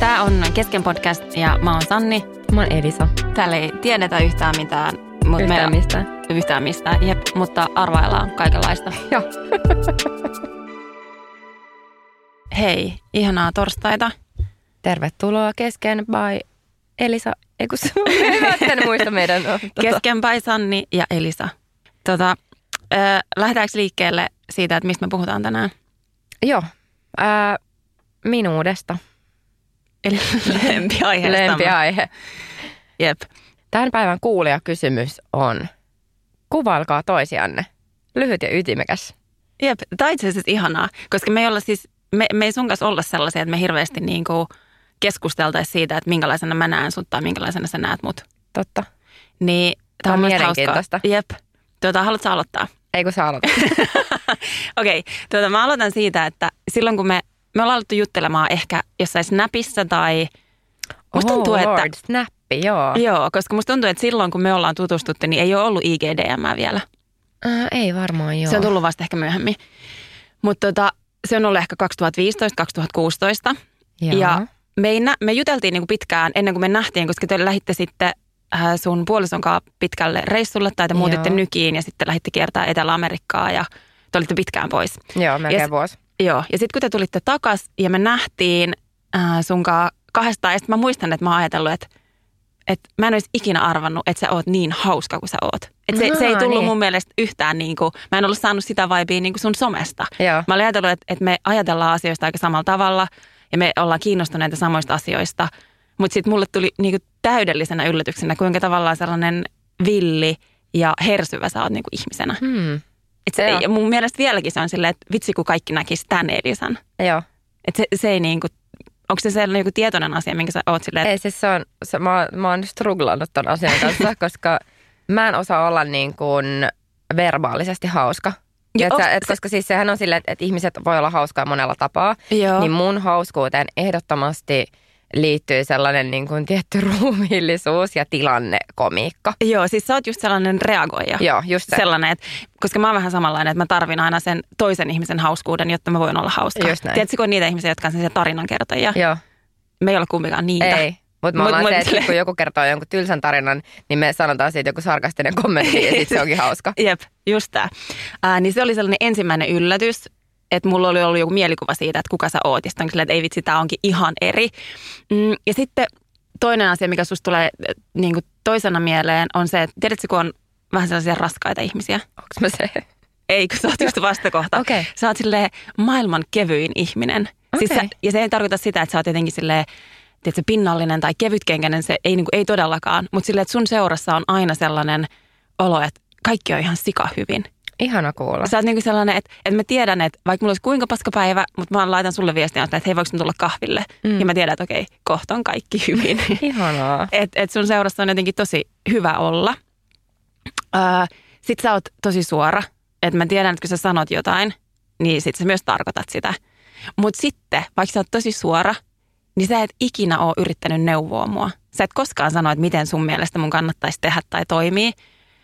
Tämä on Kesken podcast ja mä oon Sanni. Mä oon Elisa. Täällä ei tiedetä yhtään mitään. Mut Yhtään me, mistään. Yhtään mistään, jep, mutta arvaillaan kaikenlaista. Joo. Hei, ihanaa torstaita. Tervetuloa kesken by Elisa. Eiku en muista meidän. no, tota. Keskenpäin Sanni ja Elisa. Tota, ö, lähdetäänkö liikkeelle siitä, että mistä me puhutaan tänään? Joo. Ää, minuudesta. Eli lempiaiheestamme. Lempiaihe. Jep. Tämän päivän kuulijakysymys on, kuvailkaa toisianne. Lyhyt ja ytimekäs. Jep, tämä on itse asiassa ihanaa, koska me ei, olla siis, me, me ei sun kanssa olla sellaisia, että me hirveästi niin kuin keskusteltaisiin siitä, että minkälaisena mä näen sut tai minkälaisena sä näet mut. Totta. Niin Tää on mielestä mielenkiintoista. hauskaa. Jep. Tuota, haluatko aloittaa? Ei kun sä aloitat. Okei, okay, tuota, mä aloitan siitä, että silloin kun me, me ollaan alettu juttelemaan ehkä jossain Snapissa tai musta tuntuu, oh, että Lord, snappi, joo. Joo, koska musta tuntuu, että silloin kun me ollaan tutustuttu, niin ei ole ollut IGDM vielä. Ää, ei varmaan joo. Se on tullut vasta ehkä myöhemmin. Mutta tota, se on ollut ehkä 2015-2016. Joo. Ja me, ei nä- me juteltiin niinku pitkään ennen kuin me nähtiin, koska te lähditte sitten äh, sun puolison kanssa pitkälle reissulle tai te muutitte Joo. nykiin ja sitten lähditte kiertää Etelä-Amerikkaa ja te olitte pitkään pois. Joo, melkein Ja vuosi. Joo, ja sitten kun te tulitte takas ja me nähtiin äh, sunkaan kahdestaan, ja sitten mä muistan, että mä oon ajatellut, että, että mä en olisi ikinä arvannut, että sä oot niin hauska kuin sä oot. Et se, se ei tullut niin. mun mielestä yhtään niin kuin, mä en ollut saanut sitä vibea niin kuin sun somesta. Joo. Mä olin ajatellut, että, että me ajatellaan asioista aika samalla tavalla ja me ollaan kiinnostuneita samoista asioista. Mutta sitten mulle tuli niin kuin täydellisenä yllätyksenä, kuinka tavallaan sellainen villi ja hersyvä sä oot niin kuin ihmisenä. Hmm. Et se, Joo. ja mun mielestä vieläkin se on silleen, että vitsi kun kaikki näkisi tän Elisan. Joo. Et se, se ei niinku, onko se sellainen joku tietoinen asia, minkä sä oot silleen, Ei siis se on, se, mä, mä oon struglannut ton asian kanssa, koska mä en osaa olla niin kuin verbaalisesti hauska. Ja Et onks sä, et, se- koska siis sehän on silleen, että, että ihmiset voi olla hauskaa monella tapaa. Joo. Niin mun hauskuuteen ehdottomasti liittyy sellainen niin kuin tietty ruumiillisuus ja tilannekomiikka. Joo, siis sä oot just sellainen reagoija. Joo, just se. Sellainen, että, koska mä oon vähän samanlainen, että mä tarvin aina sen toisen ihmisen hauskuuden, jotta mä voin olla hauska. Just näin. Tiedätkö, kun on niitä ihmisiä, jotka on sellaisia tarinankertojia? Joo, Me ei ole kumpikaan niitä. ei. Mutta me Mut- ollaan mut se, että kun joku kertoo jonkun tylsän tarinan, niin me sanotaan siitä joku sarkastinen kommentti ja sitten se onkin hauska. Jep, just tää. Ää, niin se oli sellainen ensimmäinen yllätys, että mulla oli ollut joku mielikuva siitä, että kuka sä oot. Ja sitten että ei vitsi, tää onkin ihan eri. Mm, ja sitten toinen asia, mikä susta tulee äh, niin kuin toisena mieleen, on se, että tiedätkö, kun on vähän sellaisia raskaita ihmisiä. Onko mä se? Ei, kun sä oot just vastakohta. Okei. Sä oot silleen maailman kevyin ihminen. Siis Okei. sä, ja se ei tarkoita sitä, että sä oot jotenkin silleen, tiedätkö, pinnallinen tai kevytkenkäinen, se ei, niin kuin, ei todellakaan. Mutta silleen, että sun seurassa on aina sellainen olo, että kaikki on ihan sika hyvin. Ihana kuulla. Sä oot niinku sellainen, että, että mä tiedän, että vaikka mulla olisi kuinka paska päivä, mutta mä laitan sulle viestiä, että hei, voiko tulla kahville? Mm. Ja mä tiedän, että okei, kohta on kaikki hyvin. Ihanaa. Et, et sun seurassa on jotenkin tosi hyvä olla. Öö, sit sä oot tosi suora. Että mä tiedän, että kun sä sanot jotain, niin sit sä myös tarkoitat sitä. Mutta sitten, vaikka sä oot tosi suora, niin sä et ikinä ole yrittänyt neuvoa mua. Sä et koskaan sano, että miten sun mielestä mun kannattaisi tehdä tai toimii,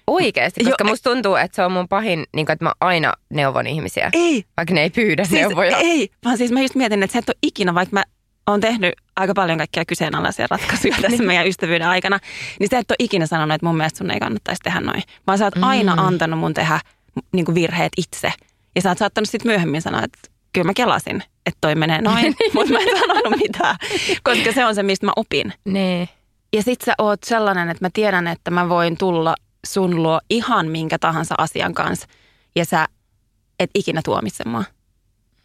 Oikeasti, koska Joo, musta tuntuu, että se on mun pahin, niin kuin, että mä aina neuvon ihmisiä. Ei, Vaikka ne ei pyydä siis neuvoja. ei, vaan siis mä just mietin, että sä et ole ikinä, vaikka mä oon tehnyt aika paljon kaikkia kyseenalaisia ratkaisuja tässä meidän ystävyyden aikana, niin sä et ole ikinä sanonut, että mun mielestä sun ei kannattaisi tehdä noin. Vaan sä oot aina antanut mun tehdä niin kuin virheet itse. Ja sä oot saattanut sitten myöhemmin sanoa, että kyllä mä kelasin, että toi menee noin, mutta mä en sanonut mitään, koska se on se, mistä mä opin. Nee. Ja sit sä oot sellainen, että mä tiedän, että mä voin tulla sun luo ihan minkä tahansa asian kanssa. Ja sä et ikinä tuomitse mua.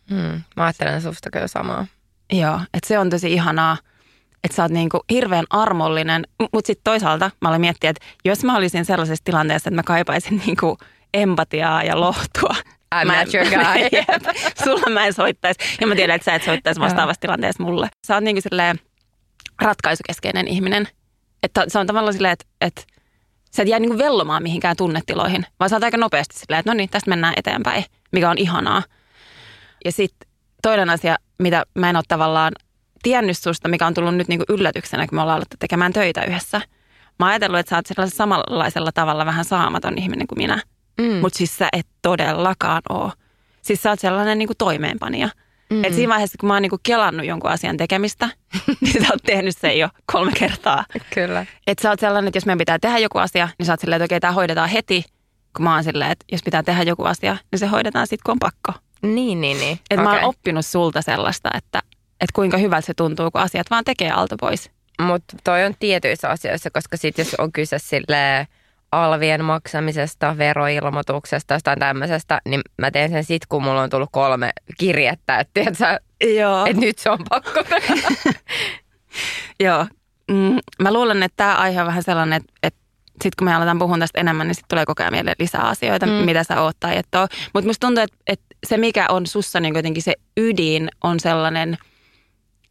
Hmm. Mä ajattelen susta kyllä samaa. Joo, että se on tosi ihanaa, että sä oot niinku hirveän armollinen. Mutta sitten toisaalta mä olen miettinyt, että jos mä olisin sellaisessa tilanteessa, että mä kaipaisin niinku empatiaa ja lohtua. I'm mä not your guy. Jep, sulla mä en soittaisi. Ja mä tiedän, että sä et soittaisi vastaavassa tilanteessa mulle. Sä oot niinku ratkaisukeskeinen ihminen. Että se on tavallaan silleen, että, että sä et jää niinku vellomaan mihinkään tunnetiloihin, vaan sä oot aika nopeasti silleen, että no niin, tästä mennään eteenpäin, mikä on ihanaa. Ja sitten toinen asia, mitä mä en ole tavallaan tiennyt susta, mikä on tullut nyt niinku yllätyksenä, kun me ollaan alettu tekemään töitä yhdessä. Mä oon ajatellut, että sä oot sellaisella samanlaisella tavalla vähän saamaton ihminen kuin minä. Mm. Mutta siis sä et todellakaan oo. Siis sä oot sellainen niinku toimeenpanija. Mm. Et siinä vaiheessa, kun mä oon niinku kelannut jonkun asian tekemistä, niin sä oot tehnyt sen jo kolme kertaa. Kyllä. Että sä oot sellainen, että jos meidän pitää tehdä joku asia, niin sä oot silleen, että okei, tämä hoidetaan heti. Kun mä oon silleen, että jos pitää tehdä joku asia, niin se hoidetaan sitten, kun on pakko. Niin, niin, niin. Että mä Okei. oon oppinut sulta sellaista, että, että kuinka hyvältä se tuntuu, kun asiat vaan tekee alta pois. Mutta toi on tietyissä asioissa, koska sit jos on kyse sille alvien maksamisesta, veroilmoituksesta, jostain tämmöisestä, niin mä teen sen sit, kun mulla on tullut kolme kirjettä, että tiedätkö, Joo. et nyt se on pakko. Joo. Mm, mä luulen, että tämä aihe on vähän sellainen, että, että sitten kun me aletaan puhua tästä enemmän, niin sitten tulee koko ajan mieleen lisää asioita, mm. mitä sä oot tai et oo. Mutta musta tuntuu, että, että se mikä on sussa niin jotenkin se ydin on sellainen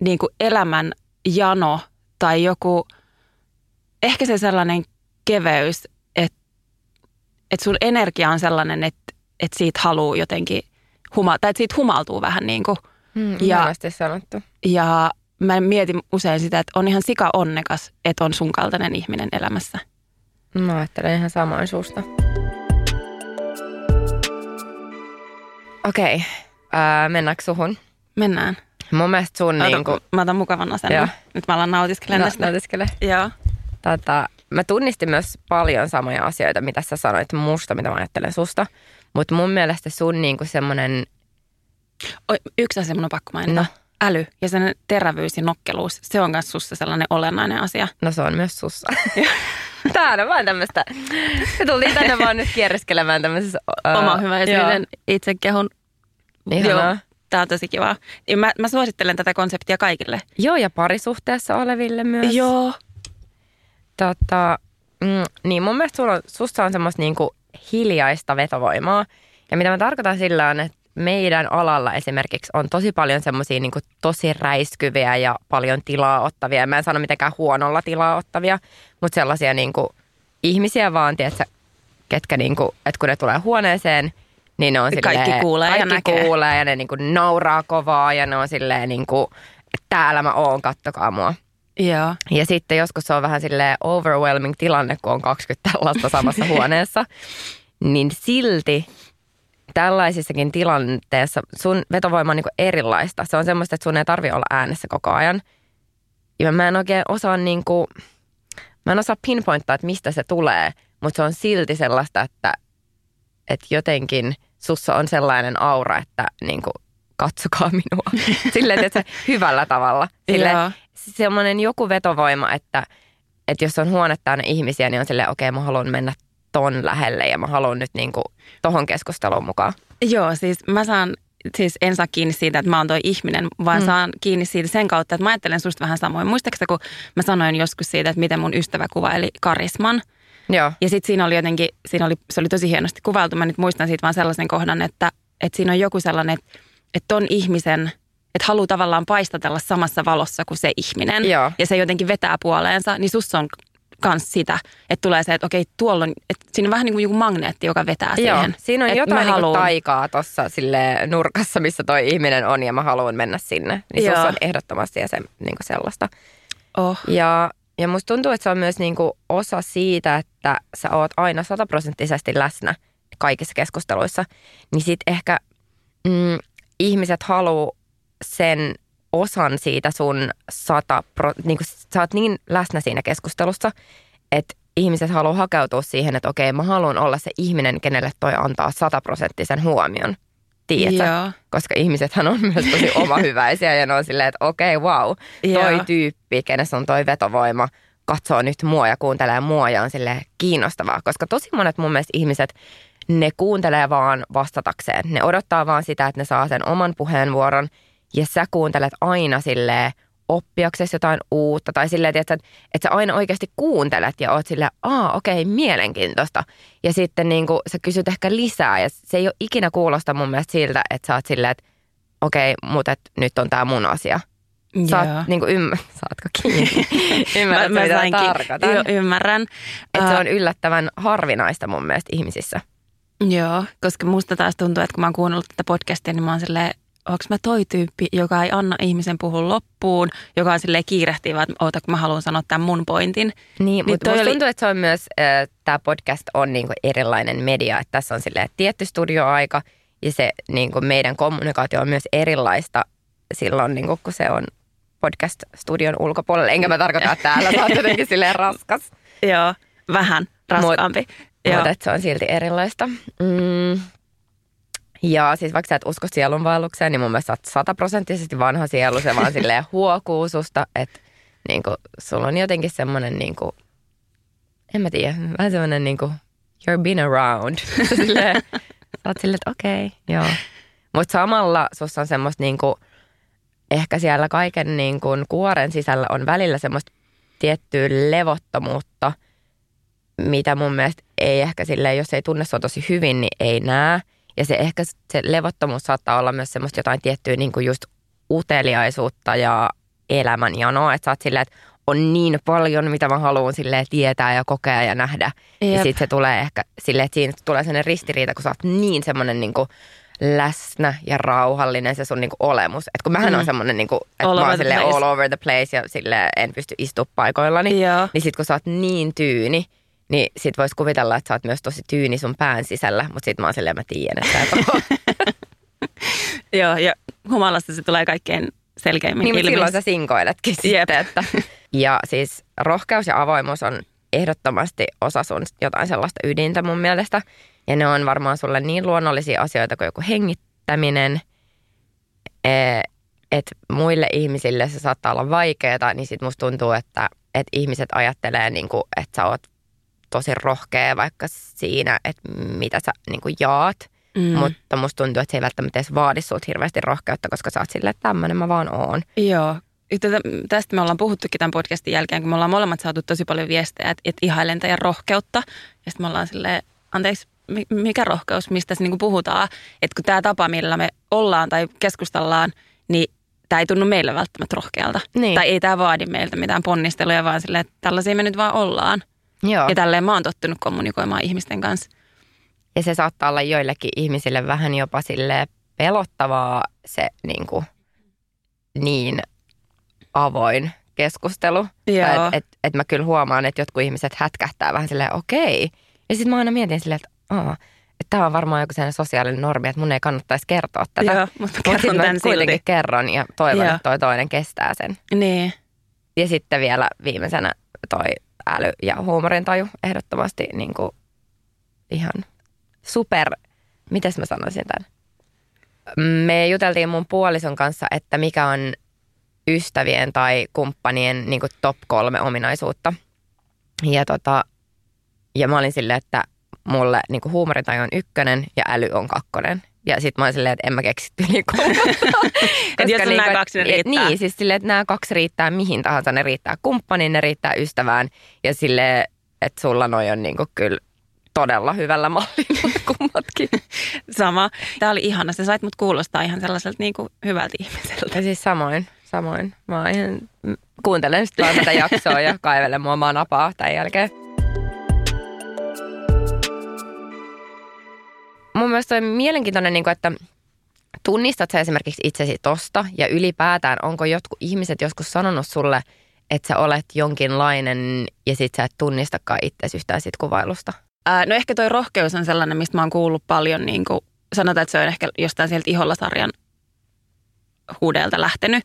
niin kuin elämän jano tai joku, ehkä se sellainen keveys, että, sun energia on sellainen, että, että siitä haluaa jotenkin, huma, tai että siitä humaltuu vähän niin kuin. Mm, Ja- sanottu. Ja mä mietin usein sitä, että on ihan sika onnekas, että on sun kaltainen ihminen elämässä. Mä ajattelen ihan samoin susta. Okei, okay. mennäänkö suhun? Mennään. Mun mielestä sun Ota, niin kuin, Mä otan mukavan asennon. Joo. Nyt mä alan nautiskelemaan no, tästä. nautiskele. Joo. Tota, mä tunnistin myös paljon samoja asioita, mitä sä sanoit musta, mitä mä ajattelen susta. Mutta mun mielestä sun niinku semmonen, Oi, yksi asia mun on pakko mainita. No. Äly ja sen terävyys ja nokkeluus, se on myös sussa sellainen olennainen asia. no se on myös sussa. Tää on vaan tämmöistä. Me tultiin tänne vaan nyt kierreskelemään tämmöisessä. ää, Oma hyvä ja joo. sen itsekehun. Ihanaa. Tää on tosi kivaa. Ja mä, mä suosittelen tätä konseptia kaikille. Joo, ja parisuhteessa oleville myös. Joo. Tota, mm, niin mun mielestä sulla on, susta on semmoista niinku hiljaista vetovoimaa. Ja mitä mä tarkoitan sillä on, että meidän alalla esimerkiksi on tosi paljon semmoisia niinku tosi räiskyviä ja paljon tilaa ottavia. Mä en sano mitenkään huonolla tilaa ottavia, mutta sellaisia niinku ihmisiä vaan, tiedätkö, ketkä niinku, että kun ne tulee huoneeseen, niin ne on Kaikki silleen, kuulee ja kaikki näkee. kuulee ja ne niinku nauraa kovaa ja ne on silleen niinku, että täällä mä oon, kattokaa mua. Joo. Ja sitten joskus se on vähän sille overwhelming tilanne, kun on 20 tällaista samassa huoneessa. Niin silti tällaisissakin tilanteessa sun vetovoima on niin erilaista. Se on semmoista, että sun ei tarvi olla äänessä koko ajan. Ja mä en oikein osaa niin kuin, mä en osaa pinpointtaa, että mistä se tulee, mutta se on silti sellaista, että, että jotenkin sussa on sellainen aura, että niin kuin, katsokaa minua. Silleen, että se hyvällä tavalla. Silleen, Joo. semmoinen joku vetovoima, että, että jos on huone täynnä ihmisiä, niin on silleen, okei, okay, mä haluan mennä ton lähelle ja mä haluan nyt niinku tohon keskusteluun mukaan. Joo, siis mä saan, siis en saa kiinni siitä, että mä oon toi ihminen, vaan mm. saan kiinni siitä sen kautta, että mä ajattelen susta vähän samoin. Muistaaksä, kun mä sanoin joskus siitä, että miten mun ystävä kuvaili karisman? Joo. Ja sitten siinä oli jotenkin, siinä oli, se oli tosi hienosti kuvailtu. Mä nyt muistan siitä vaan sellaisen kohdan, että, että siinä on joku sellainen, että, että ton ihmisen, että haluaa tavallaan paistatella samassa valossa kuin se ihminen. Joo. Ja se jotenkin vetää puoleensa, niin sussa on kans sitä, että tulee se, että okei, tuolla on, että siinä on vähän niin kuin joku magneetti, joka vetää Joo, siihen. siinä on Et jotain haluun- taikaa tuossa sille nurkassa, missä toi ihminen on ja mä haluan mennä sinne. Niin Joo. on ehdottomasti ja se, niinku sellaista. Oh. Ja ja musta tuntuu, että se on myös niinku osa siitä, että sä oot aina sataprosenttisesti läsnä kaikissa keskusteluissa. Niin sit ehkä mm, ihmiset haluaa sen osan siitä sun sata, pro, niin kuin sä oot niin läsnä siinä keskustelussa, että ihmiset haluaa hakeutua siihen, että okei, mä haluan olla se ihminen, kenelle toi antaa sataprosenttisen huomion. Tiedätkö? Koska ihmisethän on myös tosi omahyväisiä ja ne on silleen, että okei, wow, toi Joo. tyyppi, kenessä on toi vetovoima, katsoo nyt mua ja kuuntelee mua ja on sille kiinnostavaa. Koska tosi monet mun mielestä ihmiset, ne kuuntelee vaan vastatakseen. Ne odottaa vaan sitä, että ne saa sen oman puheenvuoron ja sä kuuntelet aina silleen oppiaksesi jotain uutta tai silleen, että, että sä aina oikeasti kuuntelet ja oot silleen, aa okei, mielenkiintoista. Ja sitten niin kuin, sä kysyt ehkä lisää ja se ei ole ikinä kuulosta mun mielestä siltä, että sä oot silleen, että okei, mutta et nyt on tää mun asia. Joo. oot, niin kuin, ymmär, saatko kiinni? Ymmärrät, mä, mitä tarkoitan? Joo, ymmärrän. Että se Ää, on yllättävän harvinaista mun mielestä ihmisissä. Joo, koska musta taas tuntuu, että kun mä oon kuunnellut tätä podcastia, niin mä oon silleen, onko mä toi tyyppi, joka ei anna ihmisen puhua loppuun, joka on silleen kiirehtivä, että oota, kun mä haluan sanoa tämän mun pointin. Niin, Niin mutta musta oli- tuntuu, että se on myös, äh, tämä podcast on niinku erilainen media, että tässä on silleen tietty studioaika ja se niinku meidän kommunikaatio on myös erilaista silloin, niinku, kun se on podcast-studion ulkopuolella. Enkä mä tarkoita, että täällä sä oot jotenkin silleen raskas, Joo, vähän raskaampi. Joo. mutta se on silti erilaista. Mm. Ja siis vaikka sä et usko sielunvaellukseen, niin mun mielestä sä oot sataprosenttisesti vanha sielu, se vaan silleen huokuu susta, että niinku, sulla on jotenkin semmoinen niinku, en mä tiedä, vähän semmoinen niinku, you're been around. silleen, sä oot silleen, että okei, okay, joo. Mutta samalla sussa on semmoista niinku, ehkä siellä kaiken niinku kuoren sisällä on välillä semmoista tiettyä levottomuutta, mitä mun mielestä ei ehkä silleen, jos ei tunne sua tosi hyvin, niin ei näe. Ja se ehkä se levottomuus saattaa olla myös semmoista jotain tiettyä niin kuin just uteliaisuutta ja elämänjanoa. Että sä oot silleen, että on niin paljon, mitä mä haluan silleen tietää ja kokea ja nähdä. Ja Jep. sitten se tulee ehkä silleen, että siinä tulee sellainen ristiriita, kun sä oot niin semmoinen niin kuin läsnä ja rauhallinen se sun niinku olemus. Et kun mähän Mm. on semmoinen, niinku, että mä oon place. all over the place ja sille en pysty istumaan paikoillani. Joo. Niin sit kun sä oot niin tyyni, niin sit vois kuvitella, että sä oot myös tosi tyyni sun pään sisällä. Mutta sit mä oon silleen, mä tiedän, että. Joo, ja humalasta se tulee kaikkein selkeimmin niin, ilmi. silloin sä sinkoiletkin Jep. sitten. Että. Ja siis rohkeus ja avoimuus on ehdottomasti osa sun jotain sellaista ydintä mun mielestä. Ja ne on varmaan sulle niin luonnollisia asioita kuin joku hengittäminen, että muille ihmisille se saattaa olla vaikeaa, niin sit musta tuntuu, että, että ihmiset ajattelee, niin kuin, että sä oot tosi rohkea vaikka siinä, että mitä sä niin kuin jaat. Mm. Mutta musta tuntuu, että se ei välttämättä edes vaadi sut hirveästi rohkeutta, koska sä oot silleen, että tämmöinen mä vaan oon. Joo. Tätä, tästä me ollaan puhuttukin tämän podcastin jälkeen, kun me ollaan molemmat saatu tosi paljon viestejä, että, että ihailen teidän rohkeutta. Ja sitten me ollaan silleen, anteeksi, mi- mikä rohkeus, mistä se niinku puhutaan. Että kun tämä tapa, millä me ollaan tai keskustellaan, niin tämä ei tunnu meille välttämättä rohkealta. Niin. Tai ei tämä vaadi meiltä mitään ponnisteluja, vaan silleen, että tällaisia me nyt vaan ollaan. Joo. Ja tälleen mä oon tottunut kommunikoimaan ihmisten kanssa. Ja se saattaa olla joillekin ihmisille vähän jopa sille pelottavaa se niin, kuin, niin avoin keskustelu. Että et, et mä kyllä huomaan, että jotkut ihmiset hätkähtää vähän silleen okei. Ja sitten mä aina mietin silleen, että aa, että tämä on varmaan joku sellainen sosiaalinen normi, että mun ei kannattaisi kertoa tätä. Joo, mutta Mut kerron mä tämän kuitenkin silti. kerron ja toivon, Joo. että toi toinen kestää sen. Niin. Ja sitten vielä viimeisenä toi äly ja huumorintaju ehdottomasti niin kuin ihan super, mites mä sanoisin tämän? Me juteltiin mun puolison kanssa, että mikä on ystävien tai kumppanien niin kuin top kolme ominaisuutta. Ja, tota, ja mä olin silleen, että mulle niin kuin huumorintaju on ykkönen ja äly on kakkonen. Ja sitten mä olin silleen, että en mä keksitty niin Et jos on nämä kaksi, ne riittää. Niin, siis silleen, että nämä kaksi riittää mihin tahansa. Ne riittää kumppaniin, ne riittää ystävään. Ja sille että sulla noi on niin kuin kyllä todella hyvällä mallilla kummatkin. Sama. Tämä oli ihana. Se sait mut kuulostaa ihan sellaiselta niin kuin hyvältä ihmiseltä. Ja siis samoin, samoin. Mä oon ihan, kuuntelen sitten vaan tätä jaksoa ja kaivelen mua maan napaa tämän jälkeen. Mun mielestä on mielenkiintoinen, niin kuin, että tunnistat sä esimerkiksi itsesi tosta ja ylipäätään onko jotkut ihmiset joskus sanonut sulle, että sä olet jonkinlainen ja sit sä et tunnistakaan itse yhtään siitä kuvailusta? Ää, no ehkä toi rohkeus on sellainen, mistä mä oon kuullut paljon, niin kuin sanotaan, että se on ehkä jostain sieltä Iholla-sarjan huudeelta lähtenyt.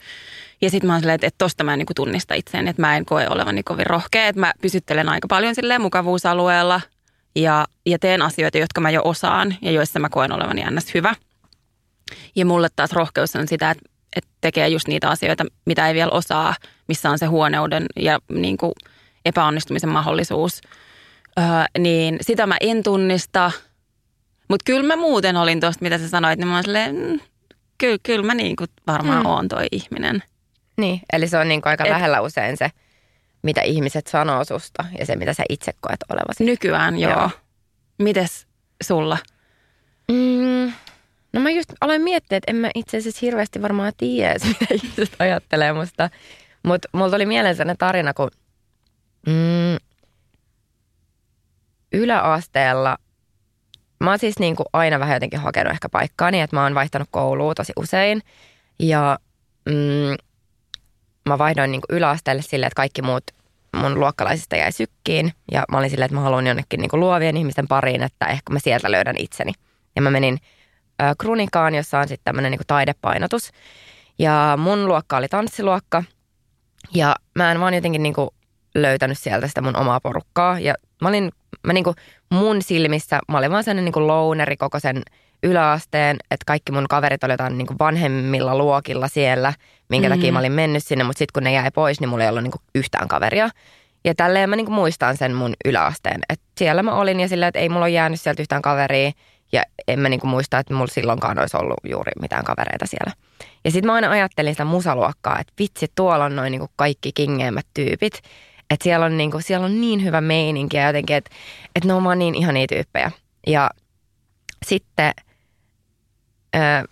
Ja sitten mä oon silleen, että, että tosta mä en niin kuin tunnista itseäni, että mä en koe olevani kovin rohkea. Että mä pysyttelen aika paljon silleen mukavuusalueella ja, ja teen asioita, jotka mä jo osaan ja joissa mä koen olevani ns. hyvä. Ja mulle taas rohkeus on sitä, että, että tekee just niitä asioita, mitä ei vielä osaa, missä on se huoneuden ja niin kuin epäonnistumisen mahdollisuus. Öö, niin sitä mä en tunnista. Mutta kyllä mä muuten olin tuosta, mitä sä sanoit, niin mä oon silleen, mm, kyllä, kyllä mä niin kuin varmaan mm. oon toi ihminen. Niin, eli se on niin kuin aika Et- lähellä usein se, mitä ihmiset sanoo susta ja se, mitä sä itse koet olevasi. Nykyään joo. Joo. Mites sulla? Mm, no mä just aloin miettiä, että en mä itse asiassa hirveästi varmaan tiedä, mitä ihmiset ajattelee musta. Mutta mulla tuli mieleen sellainen tarina, kun mm, yläasteella mä oon siis niin kuin aina vähän jotenkin hakenut ehkä paikkaani, että mä oon vaihtanut koulua tosi usein. Ja mm, mä vaihdoin niin yläasteelle silleen, että kaikki muut mun luokkalaisista jäi sykkiin. Ja mä olin silleen, että mä haluan jonnekin niin luovien ihmisten pariin, että ehkä mä sieltä löydän itseni. Ja mä menin ö, Krunikaan, jossa on sitten tämmöinen niin taidepainotus. Ja mun luokka oli tanssiluokka. Ja mä en vaan jotenkin niin löytänyt sieltä sitä mun omaa porukkaa. Ja mä olin, mä niin kuin mun silmissä, mä olin vaan sellainen niin louneri koko sen yläasteen, että kaikki mun kaverit oli jotain niin kuin vanhemmilla luokilla siellä, minkä mm-hmm. takia mä olin mennyt sinne, mutta sitten kun ne jäi pois, niin mulla ei ollut niin kuin yhtään kaveria. Ja tälleen mä niin kuin muistan sen mun yläasteen, että siellä mä olin ja sillä, että ei mulla ole jäänyt sieltä yhtään kaveria ja en mä niin kuin muista, että mulla silloinkaan olisi ollut juuri mitään kavereita siellä. Ja sitten mä aina ajattelin sitä musaluokkaa, että vitsi, tuolla on noin niin kaikki kingeimmät tyypit. Että siellä on, niin kuin, siellä on niin hyvä meininki ja jotenkin, että, että ne on vaan niin ihania tyyppejä. Ja sitten öö,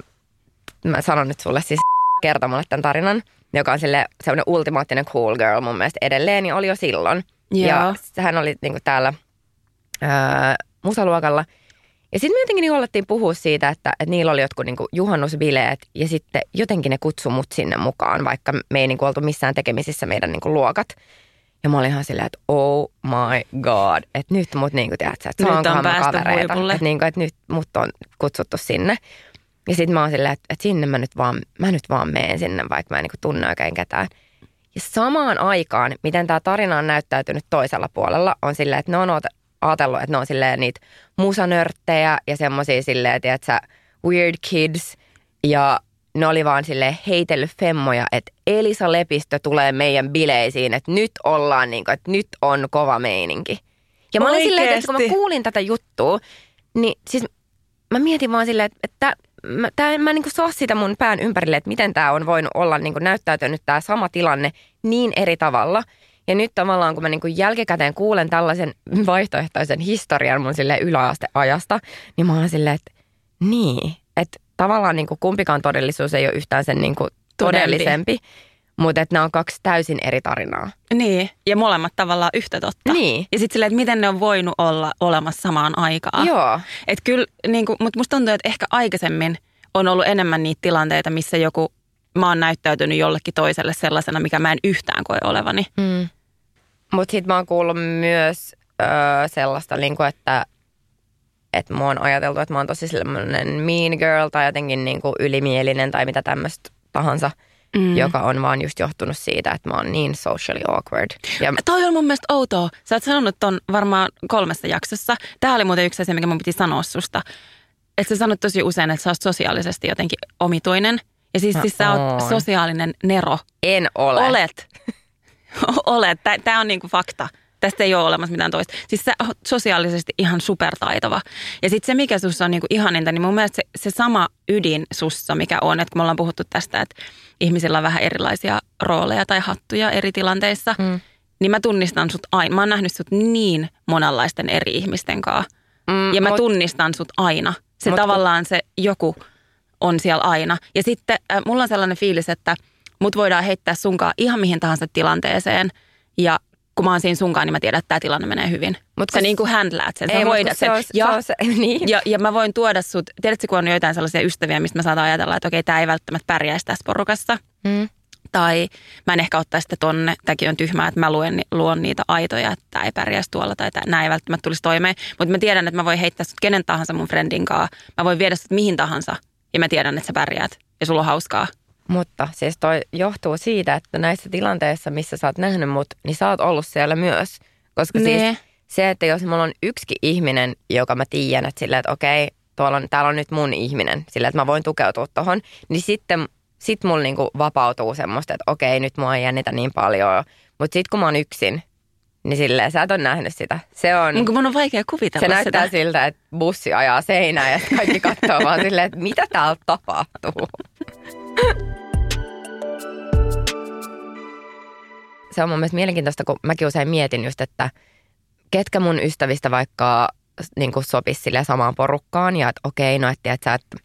mä sanon nyt sulle siis kertoo mulle tämän tarinan, joka on sille semmoinen ultimaattinen cool girl mun mielestä edelleen ja oli jo silloin. Joo. Ja hän oli niin kuin täällä öö, musaluokalla. Ja sitten me jotenkin niin alettiin puhua siitä, että, että niillä oli jotkut niin kuin juhannusbileet ja sitten jotenkin ne kutsui mut sinne mukaan, vaikka me ei niin kuin oltu missään tekemisissä meidän niin kuin luokat. Ja mä olin ihan silleen, että oh my god, että nyt mut niin kuin, tiedätkö, että saankohan mä kavereita. Että, niin kuin, että nyt mut on kutsuttu sinne. Ja sitten mä oon silleen, että, että sinne mä nyt vaan, mä nyt vaan meen sinne, vaikka mä en niin kuin tunne oikein ketään. Ja samaan aikaan, miten tämä tarina on näyttäytynyt toisella puolella, on silleen, että ne on ajatellut, että ne on silleen niitä musanörttejä ja semmoisia silleen, että weird kids. Ja ne oli vaan silleen heitellyt femmoja, että Elisa Lepistö tulee meidän bileisiin, että nyt ollaan niin kuin, että nyt on kova meininki. Ja mä olin silleen, että kun mä kuulin tätä juttua, niin siis mä mietin vaan silleen, että, että mä, tää, mä en niin saa sitä mun pään ympärille, että miten tämä on voinut olla niin näyttäytynyt tämä sama tilanne niin eri tavalla. Ja nyt tavallaan, kun mä niin jälkikäteen kuulen tällaisen vaihtoehtoisen historian mun sille yläasteajasta, niin mä oon silleen, että niin, että tavallaan niin kumpikaan todellisuus ei ole yhtään sen niin todellisempi, mutta että nämä on kaksi täysin eri tarinaa. Niin, ja molemmat tavallaan yhtä totta. Niin. Ja sitten silleen, että miten ne on voinut olla olemassa samaan aikaan. Joo. Et kyllä, niin kuin, mutta musta tuntuu, että ehkä aikaisemmin on ollut enemmän niitä tilanteita, missä joku, mä oon näyttäytynyt jollekin toiselle sellaisena, mikä mä en yhtään koe olevani. Mm. Mutta sitten mä oon kuullut myös öö, sellaista, niinku, että että mä oon ajateltu, että mä oon tosi sellainen mean girl tai jotenkin niinku ylimielinen tai mitä tämmöistä tahansa, mm. joka on vaan just johtunut siitä, että mä oon niin socially awkward. Ja Toi on mun mielestä outoa. Sä oot sanonut ton varmaan kolmessa jaksossa. Tää oli muuten yksi asia, mikä mun piti sanoa susta. Että sä sanot tosi usein, että sä oot sosiaalisesti jotenkin omituinen. Ja siis, Mä siis sä oot oon. sosiaalinen nero. en ole. Olet. Olet. Tämä on niinku fakta. Tästä ei ole olemassa mitään toista. Siis sä oot sosiaalisesti ihan supertaitava. Ja sitten se, mikä sussa on niinku ihaninta, niin mun mielestä se, se sama ydin sussa, mikä on, että kun me ollaan puhuttu tästä, että ihmisillä on vähän erilaisia rooleja tai hattuja eri tilanteissa, mm. niin mä tunnistan sut aina. Mä oon nähnyt sut niin monenlaisten eri ihmisten kanssa. Mm, Ja mä mut- tunnistan sut aina. Se Mut tavallaan se joku on siellä aina. Ja sitten äh, mulla on sellainen fiilis, että mut voidaan heittää sunkaan ihan mihin tahansa tilanteeseen. Ja kun mä oon siinä sunkaan, niin mä tiedän, että tämä tilanne menee hyvin. Mut Mutta sä kun- niin kuin handlaat sen, sä Ei, mut hoidat sen. se on- ja, se on se- niin. ja, ja mä voin tuoda sut, tiedätkö kun on joitain sellaisia ystäviä, mistä me saadaan ajatella, että okei, tämä ei välttämättä pärjäisi tässä porukassa. Mm. Tai mä en ehkä ottaisi sitä tonne, tämäkin on tyhmää, että mä luen, luon niitä aitoja, että tämä ei pärjäisi tuolla tai nämä ei välttämättä tulisi toimeen. Mutta mä tiedän, että mä voin heittää sut kenen tahansa mun friendin kanssa. Mä voin viedä sut mihin tahansa ja mä tiedän, että sä pärjäät ja sulla on hauskaa. Mutta siis toi johtuu siitä, että näissä tilanteissa, missä sä oot nähnyt mut, niin sä oot ollut siellä myös. Koska Nee. siis se, että jos mulla on yksikin ihminen, joka mä tiedän, että silleen, että okei, tuolla on, täällä on nyt mun ihminen, silleen, että mä voin tukeutua tohon, niin sitten sit mulla niinku vapautuu semmoista, että okei, nyt mua ei jännitä niin paljon. Mutta sitten kun mä oon yksin, niin silleen, sä et ole nähnyt sitä. Se on... Mun, mun on vaikea kuvitella Se näyttää sitä. siltä, että bussi ajaa seinään ja kaikki katsoo vaan silleen, että mitä täällä tapahtuu. Se on mun mielestä mielenkiintoista, kun mäkin usein mietin just, että ketkä mun ystävistä vaikka niin sopisi sille samaan porukkaan ja että okei, no että, että, että,